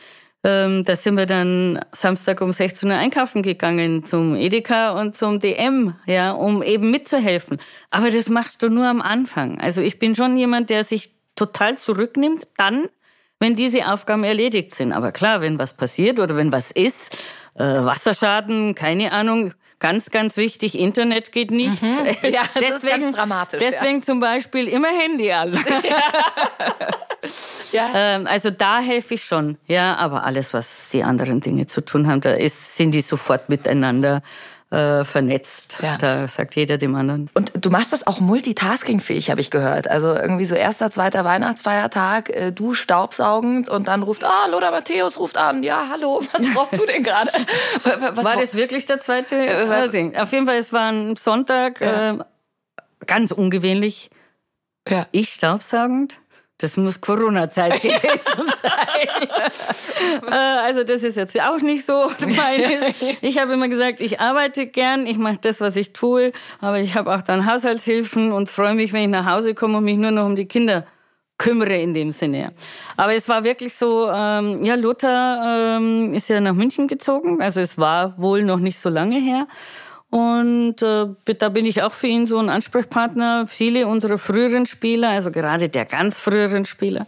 ähm, da sind wir dann Samstag um 16 Uhr einkaufen gegangen zum Edeka und zum DM, ja, um eben mitzuhelfen. Aber das machst du nur am Anfang. Also ich bin schon jemand, der sich total zurücknimmt, dann, wenn diese Aufgaben erledigt sind. Aber klar, wenn was passiert oder wenn was ist, äh, Wasserschaden, keine Ahnung, ganz, ganz wichtig, Internet geht nicht. Mhm. Ja, das deswegen, ist ganz dramatisch. Deswegen ja. zum Beispiel immer Handy an. Ja. Ja. Ähm, also da helfe ich schon, ja, aber alles, was die anderen Dinge zu tun haben, da ist, sind die sofort miteinander äh, vernetzt. Ja. Da sagt jeder dem anderen. Und du machst das auch multitaskingfähig, habe ich gehört. Also irgendwie so erster, zweiter Weihnachtsfeiertag, äh, du staubsaugend und dann ruft, ah, Lothar Matthäus ruft an, ja, hallo, was brauchst du denn gerade? war das wirklich der zweite? Äh, Auf jeden Fall, es war ein Sonntag, ja. äh, ganz ungewöhnlich. Ja. Ich staubsaugend. Das muss Corona-Zeit gewesen sein. Äh, also das ist jetzt auch nicht so meines. Ich habe immer gesagt, ich arbeite gern, ich mache das, was ich tue, aber ich habe auch dann Haushaltshilfen und freue mich, wenn ich nach Hause komme und mich nur noch um die Kinder kümmere in dem Sinne. Aber es war wirklich so, ähm, ja, Lothar ähm, ist ja nach München gezogen, also es war wohl noch nicht so lange her. Und äh, da bin ich auch für ihn so ein Ansprechpartner. Viele unserer früheren Spieler, also gerade der ganz früheren Spieler,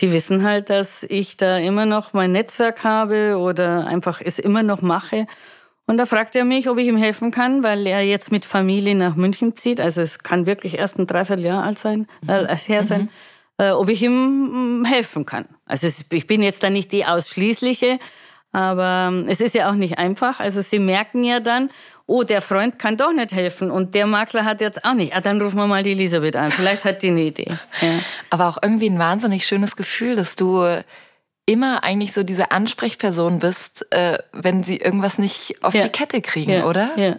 die wissen halt, dass ich da immer noch mein Netzwerk habe oder einfach es immer noch mache. Und da fragt er mich, ob ich ihm helfen kann, weil er jetzt mit Familie nach München zieht. Also es kann wirklich erst ein Dreivierteljahr alt sein, äh, her sein. Mhm. Äh, ob ich ihm mm, helfen kann. Also ich bin jetzt da nicht die ausschließliche, Aber ähm, es ist ja auch nicht einfach. Also sie merken ja dann, oh, der Freund kann doch nicht helfen und der Makler hat jetzt auch nicht. Ah, dann rufen wir mal die Elisabeth an. Vielleicht hat die eine Idee. Ja. Aber auch irgendwie ein wahnsinnig schönes Gefühl, dass du immer eigentlich so diese Ansprechperson bist, äh, wenn sie irgendwas nicht auf Ja. die Kette kriegen, Ja, oder? Ja.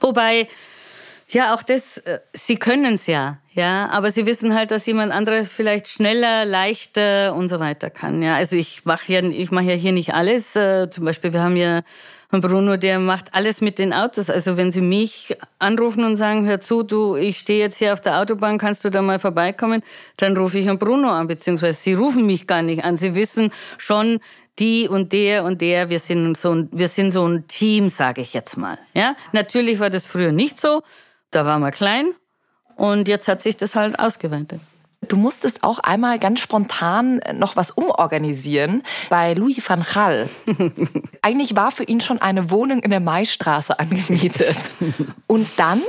Wobei, ja, auch das, äh, sie können es ja, ja, aber sie wissen halt, dass jemand anderes vielleicht schneller, leichter und so weiter kann. Ja, also ich mache ja, ich mache ja hier nicht alles. Äh, zum Beispiel, wir haben ja einen Bruno, der macht alles mit den Autos. Also wenn sie mich anrufen und sagen, hör zu, du, ich stehe jetzt hier auf der Autobahn, kannst du da mal vorbeikommen, dann rufe ich einen Bruno an, beziehungsweise sie rufen mich gar nicht an. Sie wissen schon, die und der und der, wir sind so ein, wir sind so ein Team, sage ich jetzt mal. Ja, natürlich war das früher nicht so. Da waren wir klein und jetzt hat sich das halt ausgeweitet. Du musstest auch einmal ganz spontan noch was umorganisieren bei Louis van Gaal. Eigentlich war für ihn schon eine Wohnung in der Maistraße angemietet. Und dann?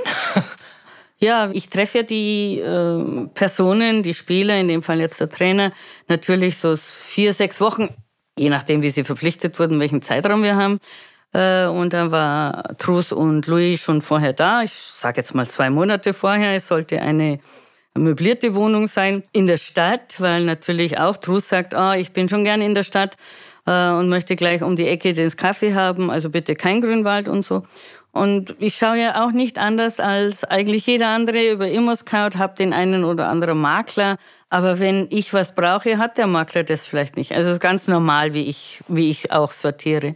Ja, ich treffe ja die äh, Personen, die Spieler, in dem Fall jetzt der Trainer, natürlich so vier, sechs Wochen, je nachdem, wie sie verpflichtet wurden, welchen Zeitraum wir haben. Äh, und dann war Trus und Louis schon vorher da. Ich sage jetzt mal zwei Monate vorher. Es sollte eine möblierte Wohnung sein in der Stadt, weil natürlich auch Trus sagt, ah, ich bin schon gern in der Stadt äh, und möchte gleich um die Ecke den Kaffee haben, also bitte kein Grünwald und so. Und ich schaue ja auch nicht anders als eigentlich jeder andere über ImmoScout, habe den einen oder anderen Makler. Aber wenn ich was brauche, hat der Makler das vielleicht nicht. Also es ist ganz normal, wie ich, wie ich auch sortiere.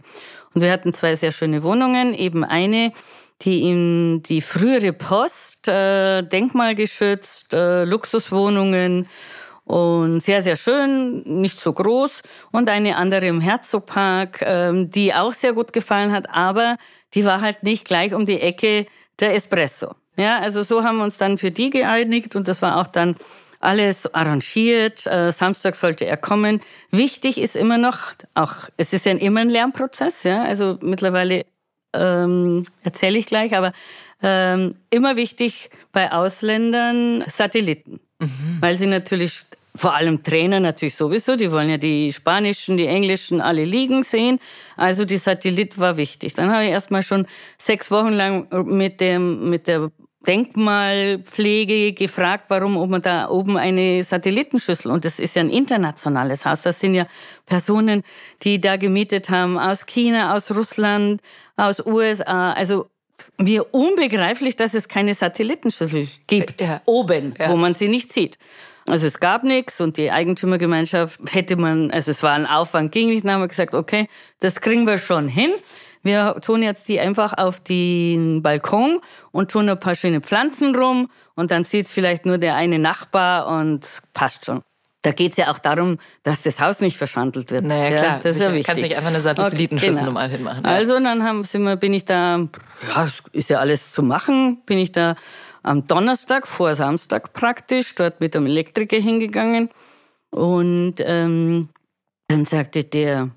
Und wir hatten zwei sehr schöne Wohnungen, eben eine, die in die frühere Post, äh, denkmalgeschützt, äh, Luxuswohnungen und sehr, sehr schön, nicht so groß. Und eine andere im Herzogpark, ähm, die auch sehr gut gefallen hat, aber die war halt nicht gleich um die Ecke der Espresso. Ja, also so haben wir uns dann für die geeinigt und das war auch dann alles arrangiert. Äh, Samstag sollte er kommen. Wichtig ist immer noch, auch es ist ja immer ein Lernprozess, ja. Also mittlerweile ähm, erzähle ich gleich, aber ähm, immer wichtig bei Ausländern Satelliten, weil sie natürlich vor allem Trainer natürlich sowieso, die wollen ja die spanischen, die englischen alle liegen sehen. Also die Satellit war wichtig. Dann habe ich erstmal schon sechs Wochen lang mit dem mit der Denkmalpflege gefragt, warum ob man da oben eine Satellitenschüssel und das ist ja ein internationales Haus. Das sind ja Personen, die da gemietet haben aus China, aus Russland, aus USA. Also mir unbegreiflich, dass es keine Satellitenschüssel gibt Ja. oben, Ja. wo man sie nicht sieht. Also es gab nichts und die Eigentümergemeinschaft hätte man, also es war ein Aufwand, ging nicht, dann haben wir gesagt, okay, das kriegen wir schon hin. Wir tun jetzt die einfach auf den Balkon und tun ein paar schöne Pflanzen rum und dann sieht's vielleicht nur der eine Nachbar und passt schon. Da geht's ja auch darum, dass das Haus nicht verschandelt wird. Naja, klar, das ist ja wichtig. Kannst nicht einfach eine Satellitenschüssel Okay, genau. normal hinmachen, ja. Also dann haben, sind wir, bin ich da, ja, ist ja alles zu machen, bin ich da am Donnerstag vor Samstag praktisch dort mit einem Elektriker hingegangen und ähm, dann sagte der,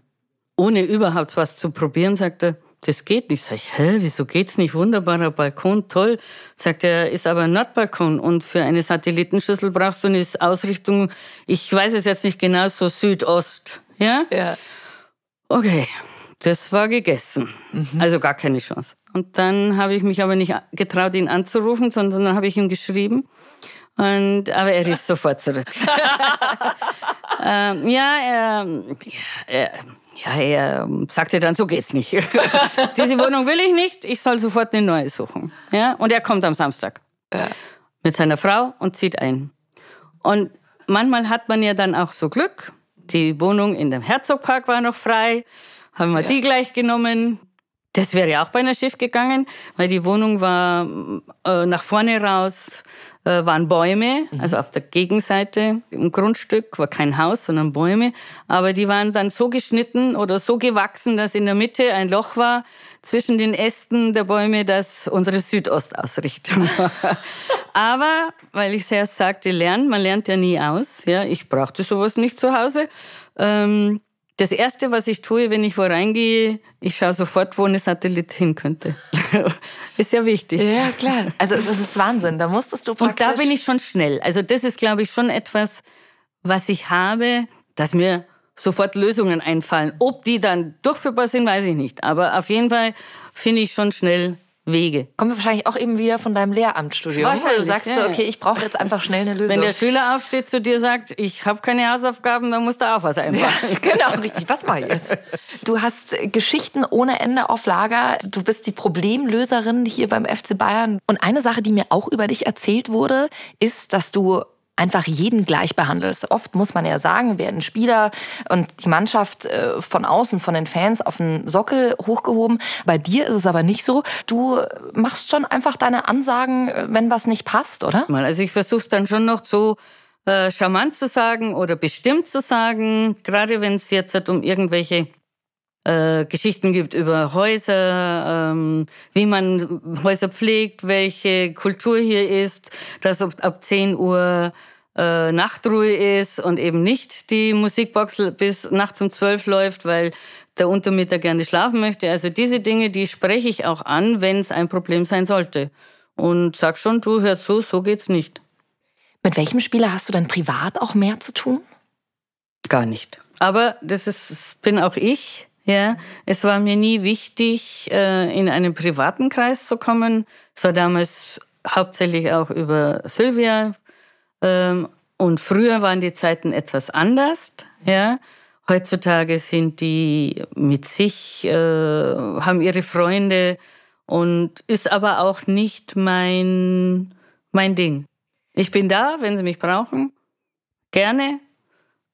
ohne überhaupt was zu probieren, sagte, das geht nicht. Sag ich, hä, wieso geht's nicht? Wunderbarer Balkon, toll. Sagt er, ist aber ein Nordbalkon und für eine Satellitenschüssel brauchst du eine Ausrichtung, ich weiß es jetzt nicht genau, so Südost, ja? Ja. Okay, das war gegessen. Also gar keine Chance. Und dann habe ich mich aber nicht getraut, ihn anzurufen, sondern dann habe ich ihm geschrieben. Und, aber er rief sofort zurück. ähm, ja, er, er, ja, er sagte dann, so geht's nicht. Diese Wohnung will ich nicht, ich soll sofort eine neue suchen. Ja, und er kommt am Samstag mit seiner Frau und zieht ein. Und manchmal hat man ja dann auch so Glück. Die Wohnung in dem Herzogpark war noch frei, haben wir die gleich genommen. Das wäre auch beinahe schief gegangen, weil die Wohnung war äh, nach vorne raus, äh, waren Bäume, also auf der Gegenseite im Grundstück war kein Haus, sondern Bäume. Aber die waren dann so geschnitten oder so gewachsen, dass in der Mitte ein Loch war zwischen den Ästen der Bäume, dass unsere Südostausrichtung war. Aber, weil ich es erst sagte, lernen, man lernt ja nie aus. Ja, ich brauchte sowas nicht zu Hause. Ähm, das Erste, was ich tue, wenn ich wo reingehe, ich schaue sofort, wo eine Satellit hin könnte. ist ja wichtig. Ja, klar. Also es ist Wahnsinn. Da musstest du Und praktisch... da bin ich schon schnell. Also das ist, glaube ich, schon etwas, was ich habe, das mir sofort Lösungen einfallen. Ob die dann durchführbar sind, weiß ich nicht. Aber auf jeden Fall finde ich schon schnell Wege. Kommen wir wahrscheinlich auch eben wieder von deinem Lehramtsstudium. Wo du sagst ja, so, okay, ich brauche jetzt einfach schnell eine Lösung. Wenn der Schüler aufsteht zu dir sagt, ich habe keine Hausaufgaben, dann musst du auch was einfallen. Ja, genau, richtig. Was mache ich jetzt? Du hast Geschichten ohne Ende auf Lager. Du bist die Problemlöserin hier beim FC Bayern. Und eine Sache, die mir auch über dich erzählt wurde, ist, dass du einfach jeden gleich behandelst. Oft muss man ja sagen, werden Spieler und die Mannschaft äh, von außen, von den Fans auf den Sockel hochgehoben. Bei dir ist es aber nicht so. Du machst schon einfach deine Ansagen, äh, wenn was nicht passt, oder? Also ich versuche es dann schon noch so äh, charmant zu sagen oder bestimmt zu sagen, gerade wenn es jetzt um irgendwelche äh, Geschichten gibt über Häuser, ähm, wie man Häuser pflegt, welche Kultur hier ist, dass ab, ab 10 Uhr äh, Nachtruhe ist und eben nicht die Musikbox bis nachts um 12 läuft, weil der Untermieter gerne schlafen möchte. Also diese Dinge, die spreche ich auch an, wenn es ein Problem sein sollte. Und sag schon, du hör zu, so geht's nicht. Mit welchem Spieler hast du denn privat auch mehr zu tun? Gar nicht. Aber das ist, bin auch ich. Ja, es war mir nie wichtig, äh, in einen privaten Kreis zu kommen. Es war damals hauptsächlich auch über Sylvia. Ähm, und früher waren die Zeiten etwas anders. Ja, heutzutage sind die mit sich, äh, haben ihre Freunde und ist aber auch nicht mein mein Ding. Ich bin da, wenn sie mich brauchen, gerne,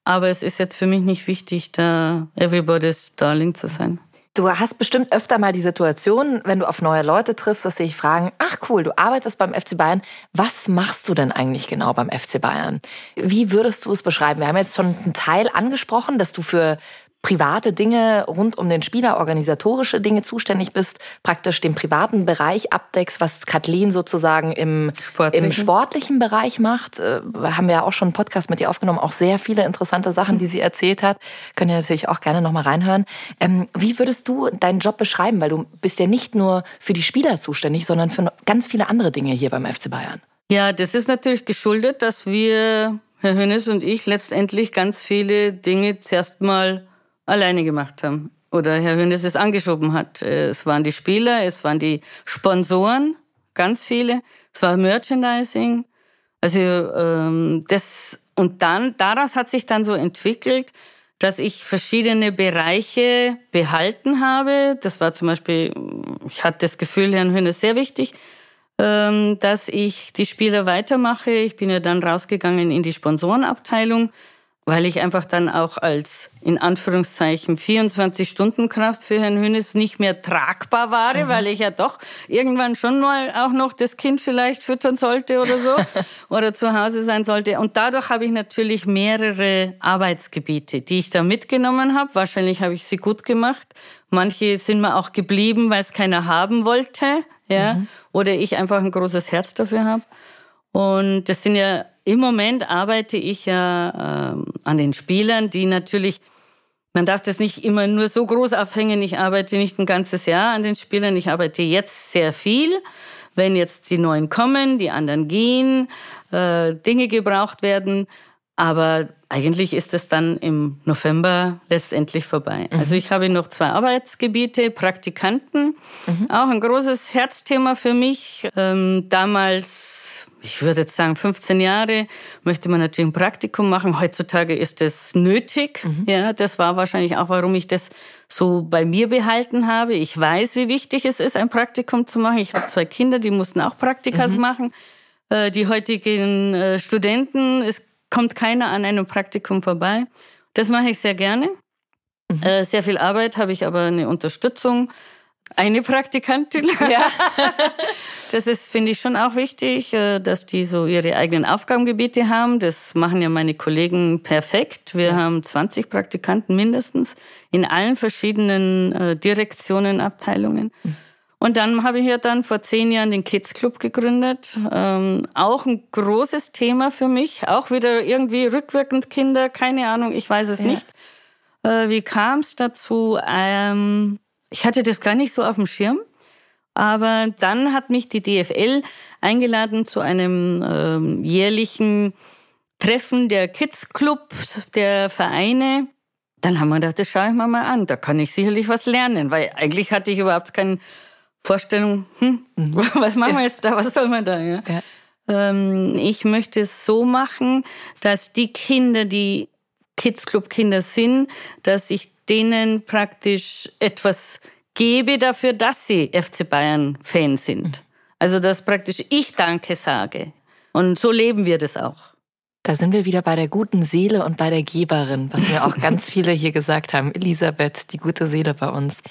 aber es ist jetzt für mich nicht wichtig, da everybody's darling zu sein. Du hast bestimmt öfter mal die Situation, wenn du auf neue Leute triffst, dass sie dich fragen, ach cool, du arbeitest beim FC Bayern. Was machst du denn eigentlich genau beim FC Bayern? Wie würdest du es beschreiben? Wir haben jetzt schon einen Teil angesprochen, dass du für private Dinge rund um den Spieler, organisatorische Dinge zuständig bist, praktisch den privaten Bereich abdeckst, was Kathleen sozusagen im sportlichen, im sportlichen Bereich macht. Äh, haben wir ja auch schon einen Podcast mit ihr aufgenommen, auch sehr viele interessante Sachen, die sie erzählt hat. Könnt ihr natürlich auch gerne nochmal reinhören. Ähm, wie würdest du deinen Job beschreiben? Weil du bist ja nicht nur für die Spieler zuständig, sondern für ganz viele andere Dinge hier beim FC Bayern. Ja, das ist natürlich geschuldet, dass wir, Herr Hönes und ich, letztendlich ganz viele Dinge zuerst mal alleine gemacht haben. Oder Herr Hönes es angeschoben hat. Äh, es waren die Spieler, es waren die Sponsoren, ganz viele. Es war Merchandising. Also ähm, das und dann daraus hat sich dann so entwickelt, dass ich verschiedene Bereiche behalten habe. Das war zum Beispiel, ich hatte das Gefühl, Herrn Hönes sehr wichtig, ähm, dass ich die Spieler weitermache. Ich bin ja dann rausgegangen in die Sponsorenabteilung weil ich einfach dann auch als in Anführungszeichen 24-Stunden-Kraft für Herrn Hönes nicht mehr tragbar war, mhm. weil ich ja doch irgendwann schon mal auch noch das Kind vielleicht füttern sollte oder so oder zu Hause sein sollte. Und dadurch habe ich natürlich mehrere Arbeitsgebiete, die ich da mitgenommen habe. Wahrscheinlich habe ich sie gut gemacht. Manche sind mir auch geblieben, weil es keiner haben wollte, ja, mhm. oder ich einfach ein großes Herz dafür habe. Und das sind ja im Moment arbeite ich ja ähm, an den Spielern, die natürlich, man darf das nicht immer nur so groß aufhängen. Ich arbeite nicht ein ganzes Jahr an den Spielern. Ich arbeite jetzt sehr viel. Wenn jetzt die Neuen kommen, die anderen gehen, äh, Dinge gebraucht werden. Aber eigentlich ist es dann im November letztendlich vorbei. Mhm. Also ich habe noch zwei Arbeitsgebiete, Praktikanten, mhm. auch ein großes Herzthema für mich. Ähm, damals ich würde jetzt sagen, 15 Jahre möchte man natürlich ein Praktikum machen. Heutzutage ist es nötig. Mhm. Ja, das war wahrscheinlich auch, warum ich das so bei mir behalten habe. Ich weiß, wie wichtig es ist, ein Praktikum zu machen. Ich habe zwei Kinder, die mussten auch Praktikas mhm. machen. Äh, die heutigen äh, Studenten, es kommt keiner an einem Praktikum vorbei. Das mache ich sehr gerne. Mhm. Äh, sehr viel Arbeit habe ich aber eine Unterstützung eine Praktikantin. Ja. das ist, finde ich, schon auch wichtig, äh, dass die so ihre eigenen Aufgabengebiete haben. Das machen ja meine Kollegen perfekt. Wir ja. haben 20 Praktikanten mindestens in allen verschiedenen äh, Direktionen, Abteilungen. Mhm. Und dann habe ich ja dann vor zehn Jahren den Kids Club gegründet. Ähm, auch ein großes Thema für mich. Auch wieder irgendwie rückwirkend Kinder, keine Ahnung, ich weiß es ja. nicht. Äh, wie kam es dazu? Ähm, ich hatte das gar nicht so auf dem Schirm. Aber dann hat mich die DFL eingeladen zu einem ähm, jährlichen Treffen der Kids Club der Vereine. dann haben wir gedacht, das schaue ich mir mal an. Da kann ich sicherlich was lernen, weil eigentlich hatte ich überhaupt keine Vorstellung, hm, was machen wir jetzt da, was soll man da? Ja? Ja. Ähm, ich möchte es so machen, dass die Kinder, die Kids Club Kinder sind, dass ich denen praktisch etwas gebe dafür, dass sie FC Bayern Fan sind. Also dass praktisch ich Danke sage. Und so leben wir das auch. Da sind wir wieder bei der guten Seele und bei der Geberin, was mir auch ganz viele hier gesagt haben. Elisabeth, die gute Seele bei uns.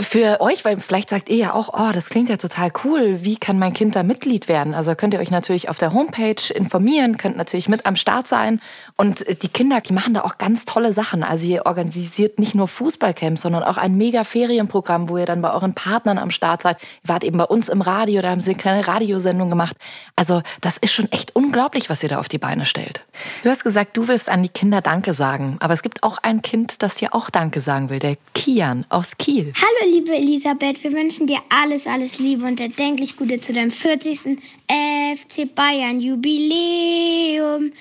Für euch, weil vielleicht sagt ihr ja auch, oh, das klingt ja total cool. Wie kann mein Kind da Mitglied werden? Also könnt ihr euch natürlich auf der Homepage informieren, könnt natürlich mit am Start sein. Und die Kinder, die machen da auch ganz tolle Sachen. Also ihr organisiert nicht nur Fußballcamps, sondern auch ein mega Ferienprogramm, wo ihr dann bei euren Partnern am Start seid. Ihr wart eben bei uns im Radio, da haben sie eine kleine Radiosendung gemacht. Also das ist schon echt unglaublich, was ihr da auf die Beine stellt. Du hast gesagt, du willst an die Kinder Danke sagen. Aber es gibt auch ein Kind, das dir auch Danke sagen will, der Kian aus Kiel. Hallo liebe Elisabeth, wir wünschen dir alles, alles Liebe und erdenklich Gute zu deinem 40. FC Bayern Jubiläum.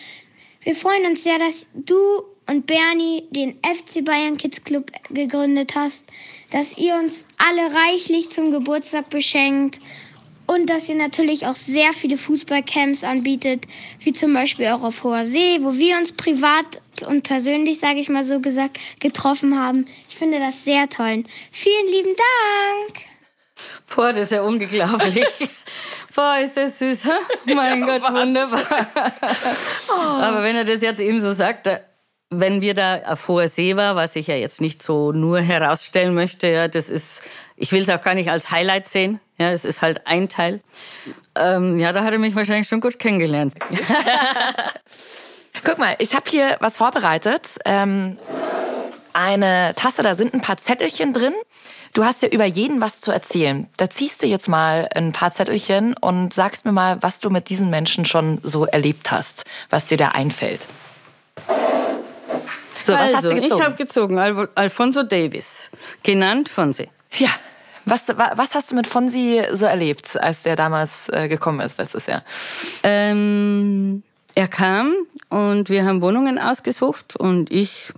Wir freuen uns sehr, dass du und Bernie den FC Bayern Kids Club gegründet hast, dass ihr uns alle reichlich zum Geburtstag beschenkt und dass ihr natürlich auch sehr viele Fußballcamps anbietet, wie zum Beispiel auch auf Hoher See, wo wir uns privat und persönlich, sage ich mal so gesagt, getroffen haben. Ich finde das sehr toll. Vielen lieben Dank. Boah, das ist ja unglaublich. Boah, ist das süß. hä? Mein Gott, wunderbar. Aber wenn er das jetzt eben so sagt, da- wenn wir da auf hoher See war, was ich ja jetzt nicht so nur herausstellen möchte, ja, das ist, ich will es auch gar nicht als Highlight sehen. Ja, es ist halt ein Teil. Ähm, ja, da hat er mich wahrscheinlich schon gut kennengelernt. Guck mal, ich habe hier was vorbereitet. Ähm, eine Tasse, da sind ein paar Zettelchen drin. Du hast ja über jeden was zu erzählen. Da ziehst du jetzt mal ein paar Zettelchen und sagst mir mal, was du mit diesen Menschen schon so erlebt hast, was dir da einfällt. So, was hast also, du ich gezogen? habe gezogen Al Alfonso Davis, genannt Fonsi. ja. Was, wa- was hast du mit Fonsi so erlebt, als der damals äh, gekommen ist letztes Jahr? Ähm, er kam und wir haben Wohnungen ausgesucht und ich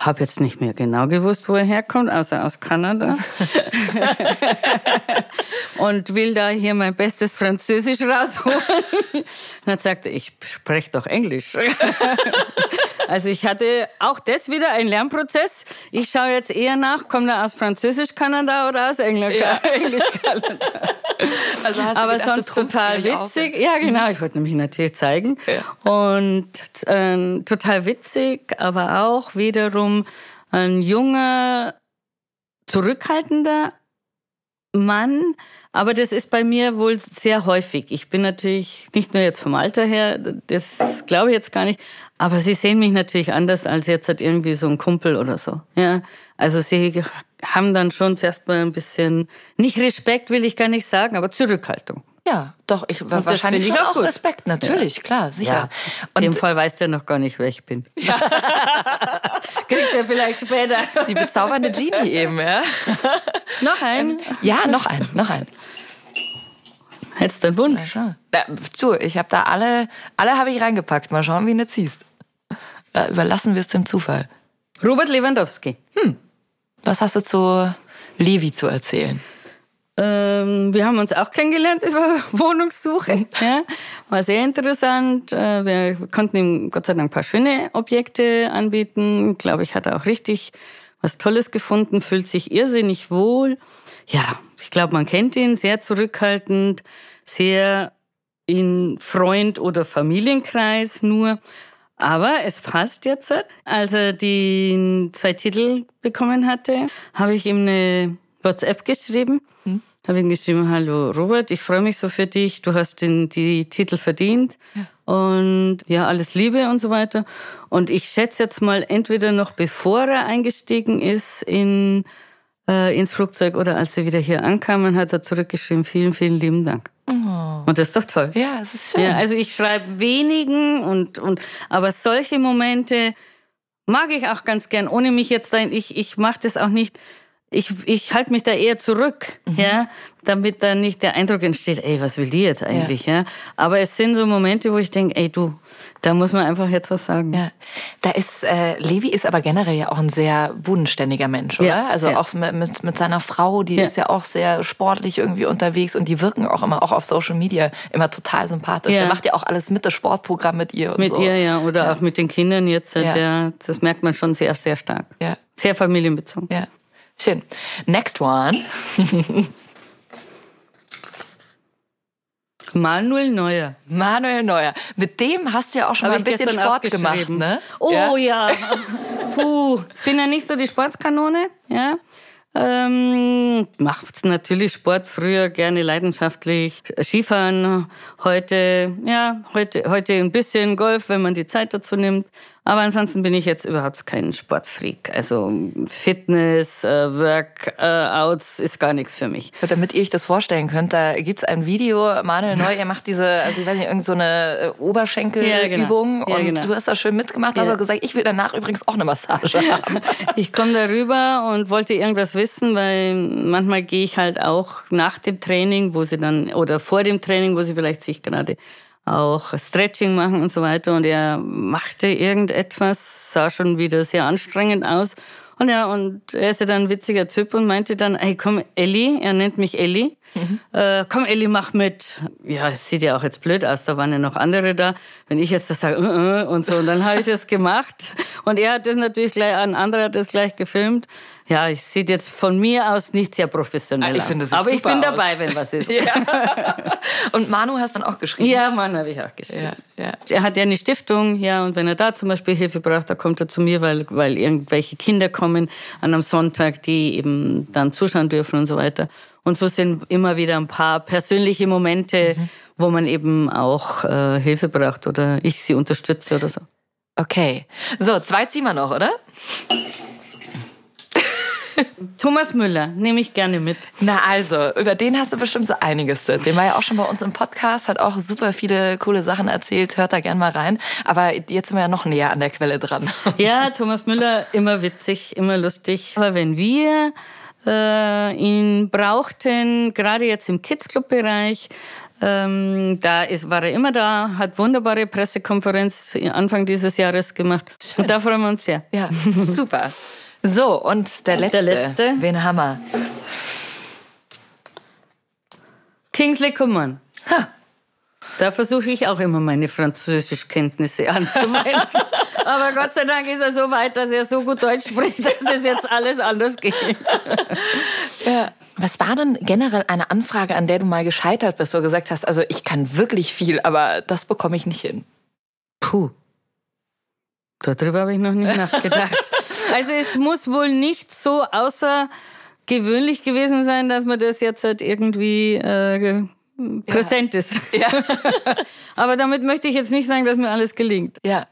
habe jetzt nicht mehr genau gewusst, wo er herkommt, außer aus Kanada. und will da hier mein bestes Französisch rausholen. Dann sagt er, ich spreche doch Englisch. Also ich hatte auch das wieder ein Lernprozess. Ich schaue jetzt eher nach, kommt er aus Französisch Kanada oder aus England Englisch Kanada. Also hast du Aber gedacht, sonst total gleich auf? witzig. Ja, genau. Ich wollte nämlich natürlich zeigen. Und ähm, total witzig, aber auch wiederum ein junger, zurückhaltender Mann. Aber das ist bei mir wohl sehr häufig. Ich bin natürlich nicht nur jetzt vom Alter her, das glaube ich jetzt gar nicht, aber sie sehen mich natürlich anders als jetzt halt irgendwie so ein Kumpel oder so. Ja, also sie haben dann schon zuerst mal ein bisschen, nicht Respekt will ich gar nicht sagen, aber Zurückhaltung. Ja, doch, ich das wahrscheinlich ich schon auch auch. Respekt, natürlich, klar, sicher. In dem Fall weiß der noch gar nicht, wer ich bin. Kriegt er vielleicht später. die bezaubernde Genie eben, ja. noch ein. Ja, noch ein, noch ein. Hättest du einen Wunsch? Ja. Ja, du, ich habe da alle, alle habe ich reingepackt. Mal schauen, wie du ziehst. Da überlassen wir es dem Zufall. Robert Lewandowski. Was hast du zu Levi zu erzählen? Ähm, wir haben uns auch kennengelernt über Wohnungssuche. Ja. War sehr interessant. Äh, Wir konnten ihm Gott sei Dank ein paar schöne Objekte anbieten. Glaube ich, hat er auch richtig was Tolles gefunden, fühlt sich irrsinnig wohl. Ja, ich glaube, man kennt ihn, sehr zurückhaltend, sehr in Freund- oder Familienkreis nur. Aber es passt jetzt. Als er die zwei Titel bekommen hatte, habe ich ihm eine WhatsApp geschrieben. Habe ihm geschrieben, hallo Robert, ich freue mich so für dich, du hast den, die Titel verdient und ja, alles Liebe und so weiter. Und ich schätze jetzt mal, entweder noch bevor er eingestiegen ist in, äh, ins Flugzeug oder als er wieder hier ankam, hat er zurückgeschrieben, vielen, vielen lieben Dank. Und das ist doch toll. Ja, es ist schön. Ja, also ich schreibe wenigen und, und aber solche Momente mag ich auch ganz gern, ohne mich jetzt ein, ich, ich mache das auch nicht. Ich, ich halte mich da eher zurück, mhm. ja, damit da nicht der Eindruck entsteht, ey, was will die jetzt eigentlich, ja. ja? Aber es sind so Momente, wo ich denke, ey, du, da muss man einfach jetzt was sagen. Ja, da ist äh, Levi ist aber generell ja auch ein sehr bodenständiger Mensch, oder? Ja, also auch mit, mit, mit seiner Frau, die ja. ist ja auch sehr sportlich irgendwie unterwegs und die wirken auch immer auch auf Social Media immer total sympathisch. Ja. Der macht ja auch alles mit das Sportprogramm mit ihr und mit so. Mit ihr ja oder ja. auch mit den Kindern jetzt. Der, das merkt man schon sehr sehr stark. Ja. Sehr familienbezogen. Ja. Schön. Next one. Manuel Neuer. Manuel Neuer. Mit dem hast du ja auch schon Hab mal ein bisschen Sport gemacht, ne? Oh ja. ja. Puh. Ich bin ja nicht so die Sportskanone, ja. Ähm, macht natürlich Sport früher gerne leidenschaftlich. Skifahren heute, ja, heute, heute ein bisschen Golf, wenn man die Zeit dazu nimmt. Aber ansonsten bin ich jetzt überhaupt kein Sportfreak. Also Fitness, äh, Workouts ist gar nichts für mich. Damit ihr euch das vorstellen könnt, da gibt's ein Video, Manuel Neu, er macht diese, also ich weiß nicht, irgendeine so Oberschenkelübung ja, genau. ja, genau. und du hast da schön mitgemacht, hast ja. gesagt, ich will danach übrigens auch eine Massage haben. ich komme darüber und wollte irgendwas wissen, weil manchmal gehe ich halt auch nach dem Training, wo sie dann, oder vor dem Training, wo sie vielleicht sich gerade auch Stretching machen und so weiter. Und er machte irgendetwas, sah schon wieder sehr anstrengend aus. Und ja, und er ist ja dann ein witziger Typ und meinte dann, hey, komm, Elli, er nennt mich Elli, mhm. äh, komm, Elli, mach mit. Ja, es sieht ja auch jetzt blöd aus, da waren ja noch andere da. Wenn ich jetzt das sage, uh, uh, und so, und dann habe ich das gemacht. Und er hat das natürlich gleich, ein anderer hat das gleich gefilmt. Ja, ich sieht jetzt von mir aus nicht sehr professionell ich finde, aus. Aber ich bin dabei, wenn was ist. ja. Und Manu hast dann auch geschrieben? Ja, Manu habe ich auch geschrieben. Ja, ja. Er hat ja eine Stiftung, ja, und wenn er da zum Beispiel Hilfe braucht, da kommt er zu mir, weil, weil irgendwelche Kinder kommen an einem Sonntag, die eben dann zuschauen dürfen und so weiter. Und so sind immer wieder ein paar persönliche Momente, mhm. wo man eben auch äh, Hilfe braucht oder ich sie unterstütze oder so. Okay. So, zwei ziehen wir noch, oder? Thomas Müller, nehme ich gerne mit. Na also, über den hast du bestimmt so einiges zu erzählen. War ja auch schon bei uns im Podcast, hat auch super viele coole Sachen erzählt. Hört da gerne mal rein. Aber jetzt sind wir ja noch näher an der Quelle dran. Ja, Thomas Müller, immer witzig, immer lustig. Aber wenn wir äh, ihn brauchten, gerade jetzt im Kids Club Bereich, ähm, da ist, war er immer da, hat wunderbare Pressekonferenz Anfang dieses Jahres gemacht. Schön. Und da freuen wir uns sehr. Ja, super. So, und der letzte. Der letzte. Wen haben wir? Kingsley Coman. Ha. Da versuche ich auch immer meine Französischkenntnisse anzuwenden. Aber Gott sei Dank ist er so weit, dass er so gut Deutsch spricht, dass das jetzt alles anders geht. Ja. Was war denn generell eine Anfrage, an der du mal gescheitert bist, wo du gesagt hast, also ich kann wirklich viel, aber das bekomme ich nicht hin? Puh. Darüber habe ich noch nicht nachgedacht. Also es muss wohl nicht so außergewöhnlich gewesen sein, dass man das jetzt halt irgendwie äh, präsent ja. ist. Ja. Aber damit möchte ich jetzt nicht sagen, dass mir alles gelingt. Ja.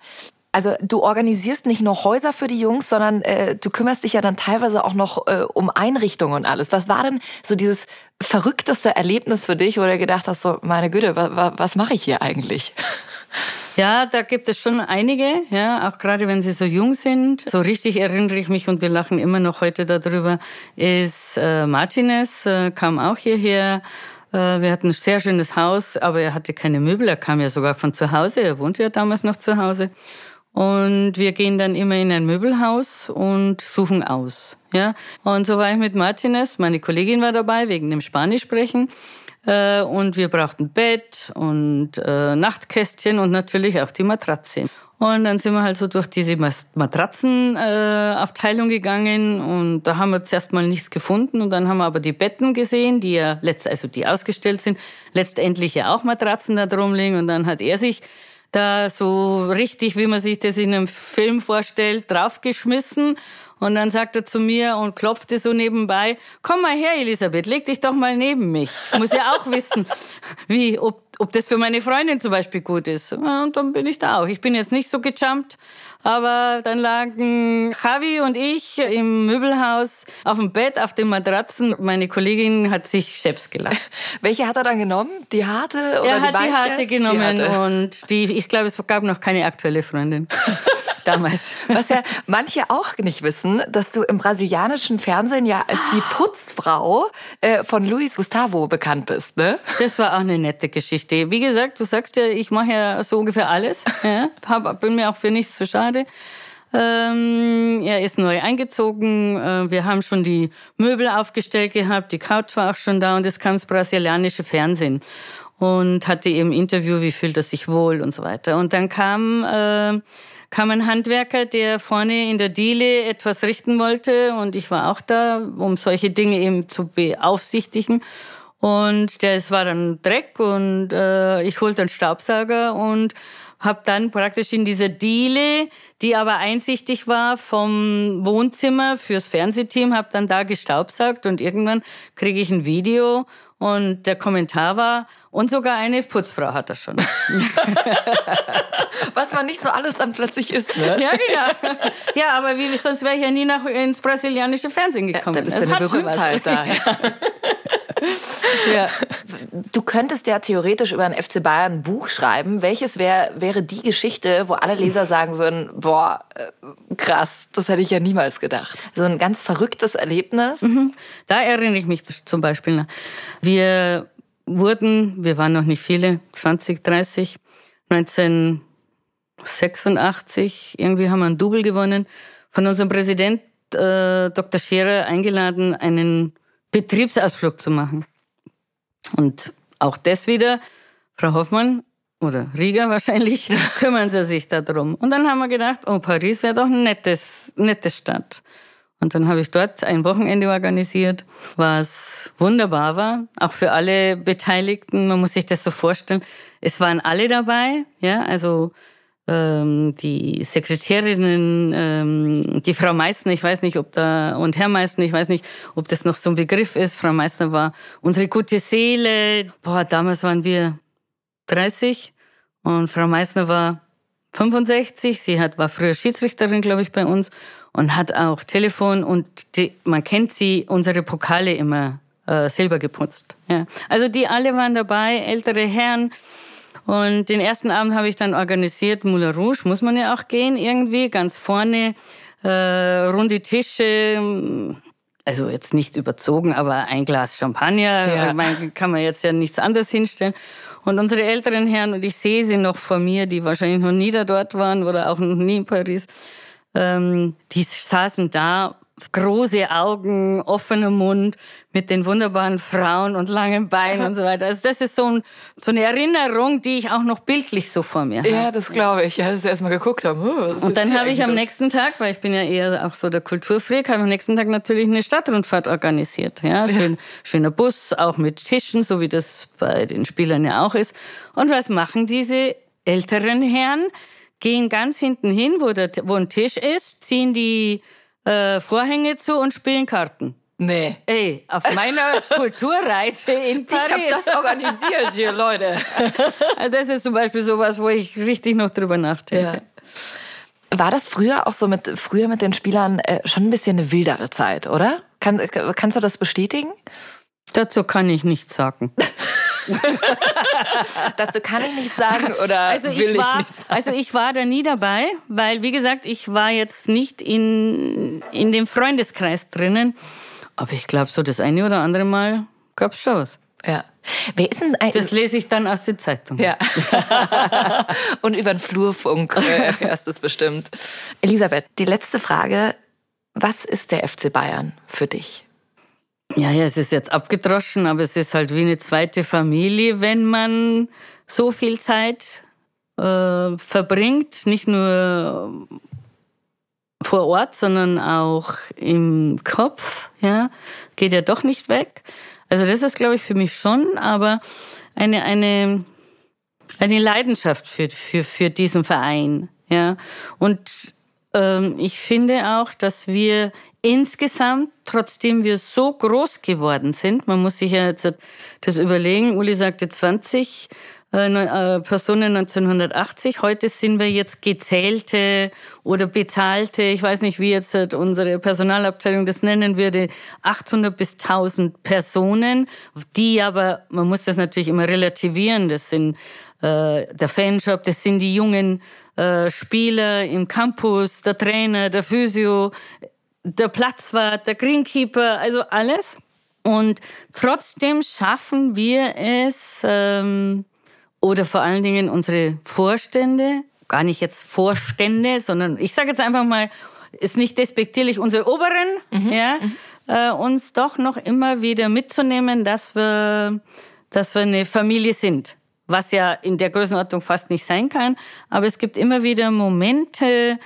Also du organisierst nicht nur Häuser für die Jungs, sondern äh, du kümmerst dich ja dann teilweise auch noch äh, um Einrichtungen und alles. Was war denn so dieses verrückteste Erlebnis für dich, wo du gedacht hast, so meine Güte, wa, wa, was mache ich hier eigentlich? Ja, da gibt es schon einige, ja, auch gerade wenn sie so jung sind. So richtig erinnere ich mich und wir lachen immer noch heute darüber, ist äh, Martinez, äh, kam auch hierher. Äh, wir hatten ein sehr schönes Haus, aber er hatte keine Möbel. Er kam ja sogar von zu Hause. Er wohnte ja damals noch zu Hause. Und wir gehen dann immer in ein Möbelhaus und suchen aus. Ja? Und so war ich mit Martinez. Meine Kollegin war dabei wegen dem Spanisch sprechen. Äh, und wir brauchten Bett und äh, Nachtkästchen und natürlich auch die Matratze. Und dann sind wir halt so durch diese Matratzenabteilung äh, gegangen und da haben wir zuerst mal nichts gefunden und dann haben wir aber die Betten gesehen, die ja letzt, also die ausgestellt sind, letztendlich ja auch Matratzen da drum liegen und dann hat er sich da so richtig, wie man sich das in einem Film vorstellt, draufgeschmissen und dann sagt er zu mir und klopfte so nebenbei, komm mal her, Elisabeth, leg dich doch mal neben mich. Muss ja auch wissen, wie, ob, ob das für meine Freundin zum Beispiel gut ist. Und dann bin ich da auch. Ich bin jetzt nicht so gejumpt, aber dann lagen Javi und ich im Möbelhaus auf dem Bett, auf den Matratzen. Meine Kollegin hat sich selbst gelacht. Welche hat er dann genommen? Die harte oder er die hat die harte genommen die harte. und die, ich glaube, es gab noch keine aktuelle Freundin. damals. Was ja manche auch nicht wissen, dass du im brasilianischen Fernsehen ja als die Putzfrau äh, von Luis Gustavo bekannt bist, ne? Das war auch eine nette Geschichte. Wie gesagt, du sagst ja, ich mache ja so ungefähr alles. Ja, hab, bin mir auch für nichts zu schade. Ähm, er ist neu eingezogen. Äh, wir haben schon die Möbel aufgestellt gehabt. Die Couch war auch schon da und es kam das brasilianische Fernsehen und hatte eben Interview, wie fühlt er sich wohl und so weiter. Und dann kam, äh, kam ein Handwerker, der vorne in der Diele etwas richten wollte und ich war auch da, um solche Dinge eben zu beaufsichtigen. Und das war dann Dreck und äh, ich holte einen Staubsauger und habe dann praktisch in dieser Diele, die aber einsichtig war vom Wohnzimmer fürs Fernsehteam, habe dann da gestaubsaugt und irgendwann kriege ich ein Video und der Kommentar war, und sogar eine Putzfrau hat er schon. Was man nicht so alles dann plötzlich ist, ne? Ja, genau. Ja, aber wie, sonst wäre ich ja nie nach, ins brasilianische Fernsehen gekommen. Ja, da bist du eine Berühmtheit da. Ja. ja. Du könntest ja theoretisch über ein FC Bayern ein Buch schreiben. Welches wär, wäre die Geschichte, wo alle Leser sagen würden, boah, äh, krass, das hätte ich ja niemals gedacht. So ein ganz verrücktes Erlebnis. Mhm. Da erinnere ich mich zum Beispiel. Wir wurden, wir waren noch nicht viele, 20, 30, 1986, irgendwie haben wir ein Double gewonnen, von unserem Präsident äh, Dr. Scherer eingeladen, einen Betriebsausflug zu machen. Und auch das wieder, Frau Hoffmann oder Riga wahrscheinlich, kümmern sie sich darum. Und dann haben wir gedacht, oh, Paris wäre doch eine nettes, nette Stadt. Und dann habe ich dort ein Wochenende organisiert, was wunderbar war, auch für alle Beteiligten. Man muss sich das so vorstellen. Es waren alle dabei, ja, also die Sekretärinnen, ähm, die Frau Meissner, ich weiß nicht, ob da, und Herr Meissner, ich weiß nicht, ob das noch so ein Begriff ist. Frau Meissner war unsere gute Seele. Boah, damals waren wir 30 und Frau Meissner war 65. Sie hat, war früher Schiedsrichterin, glaube ich, bei uns und hat auch Telefon und die, man kennt sie, unsere Pokale immer äh, silber geputzt. Ja. Also die alle waren dabei, ältere Herren. Und den ersten Abend habe ich dann organisiert, Moulin Rouge, muss man ja auch gehen irgendwie, ganz vorne, äh, runde Tische, also jetzt nicht überzogen, aber ein Glas Champagner, ja. man, kann man jetzt ja nichts anderes hinstellen. Und unsere älteren Herren, und ich sehe sie noch vor mir, die wahrscheinlich noch nie da dort waren oder auch noch nie in Paris, ähm, die saßen da, große Augen, offener Mund, mit den wunderbaren Frauen und langen Beinen und so weiter. Also das ist so, ein, so eine Erinnerung, die ich auch noch bildlich so vor mir habe. Ja, das glaube ich. Ja, dass sie erstmal geguckt haben. Oh, und dann habe ich am nächsten Tag, weil ich bin ja eher auch so der Kulturfreak, habe am nächsten Tag natürlich eine Stadtrundfahrt organisiert. Ja, schön, ja. schöner Bus, auch mit Tischen, so wie das bei den Spielern ja auch ist. Und was machen diese älteren Herren? gehen ganz hinten hin, wo, der, wo ein Tisch ist, ziehen die äh, Vorhänge zu und spielen Karten. Nee. Ey, auf meiner Kulturreise in Paris. Ich habe das organisiert hier, Leute. Also das ist zum Beispiel sowas, wo ich richtig noch drüber nachdenke. Ja. War das früher auch so mit früher mit den Spielern äh, schon ein bisschen eine wildere Zeit, oder? Kann, kannst du das bestätigen? Dazu kann ich nichts sagen. Dazu kann ich nichts sagen oder also will ich, war, ich sagen. Also ich war da nie dabei, weil wie gesagt, ich war jetzt nicht in, in dem Freundeskreis drinnen. Aber ich glaube, so das eine oder andere Mal gab es schon was. Ja. Wer ist denn ein das lese ich dann aus der Zeitung. Ja. Und über den Flurfunk äh, erfährst du es bestimmt. Elisabeth, die letzte Frage. Was ist der FC Bayern für dich? Ja, ja, es ist jetzt abgedroschen, aber es ist halt wie eine zweite Familie, wenn man so viel Zeit äh, verbringt, nicht nur vor Ort, sondern auch im Kopf, ja, geht ja doch nicht weg. Also das ist, glaube ich, für mich schon, aber eine, eine, eine Leidenschaft für, für, für diesen Verein, ja. Und ähm, ich finde auch, dass wir insgesamt, trotzdem wir so groß geworden sind, man muss sich ja jetzt das überlegen, Uli sagte 20 äh, äh, Personen 1980, heute sind wir jetzt gezählte oder bezahlte, ich weiß nicht, wie jetzt unsere Personalabteilung das nennen würde, 800 bis 1000 Personen, die aber, man muss das natürlich immer relativieren, das sind äh, der Fanshop, das sind die jungen äh, Spieler im Campus, der Trainer, der Physio, der Platzwart, der Greenkeeper, also alles. Und trotzdem schaffen wir es, ähm, oder vor allen Dingen unsere Vorstände, gar nicht jetzt Vorstände, sondern ich sage jetzt einfach mal, ist nicht despektierlich, unsere Oberen, mhm. ja, mhm. Äh, uns doch noch immer wieder mitzunehmen, dass wir, dass wir eine Familie sind. Was ja in der Größenordnung fast nicht sein kann. Aber es gibt immer wieder Momente,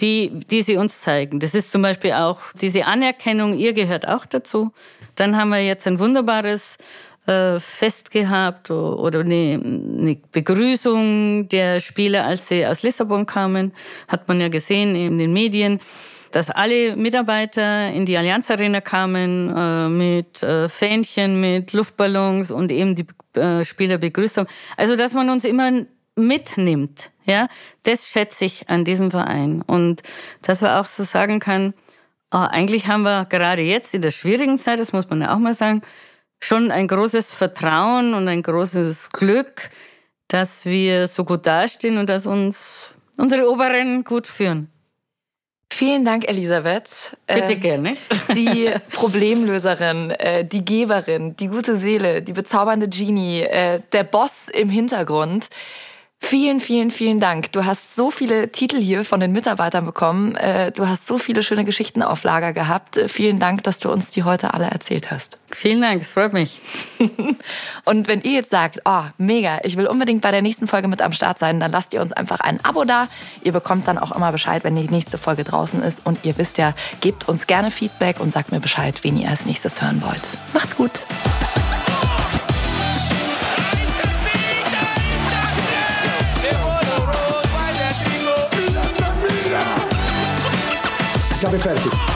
die, die sie uns zeigen. Das ist zum Beispiel auch diese Anerkennung, ihr gehört auch dazu. Dann haben wir jetzt ein wunderbares äh, Fest gehabt oder eine, eine Begrüßung der Spieler, als sie aus Lissabon kamen. Hat man ja gesehen in den Medien dass alle Mitarbeiter in die Allianz Arena kamen äh, mit äh, Fähnchen, mit Luftballons und eben die äh, Spieler begrüßt haben. Also dass man uns immer mitnimmt, ja, das schätze ich an diesem Verein und dass man auch so sagen kann, oh, eigentlich haben wir gerade jetzt in der schwierigen Zeit, das muss man ja auch mal sagen, schon ein großes Vertrauen und ein großes Glück, dass wir so gut dastehen und dass uns unsere Oberen gut führen. Vielen Dank, Elisabeth. Bitte äh, gerne. Die Problemlöserin, äh, die Geberin, die gute Seele, die bezaubernde Genie, äh, der Boss im Hintergrund. Vielen, vielen, vielen Dank. Du hast so viele Titel hier von den Mitarbeitern bekommen. Äh, du hast so viele schöne Geschichten auf Lager gehabt. Äh, vielen Dank, dass du uns die heute alle erzählt hast. Vielen Dank, es freut mich. Und wenn ihr jetzt sagt, oh, mega, ich will unbedingt bei der nächsten Folge mit am Start sein, dann lasst ihr uns einfach ein Abo da. Ihr bekommt dann auch immer Bescheid, wenn die nächste Folge draußen ist. Und ihr wisst ja, gebt uns gerne Feedback und sagt mir Bescheid, wen ihr als nächstes hören wollt. Macht's gut. Ich habe fertig.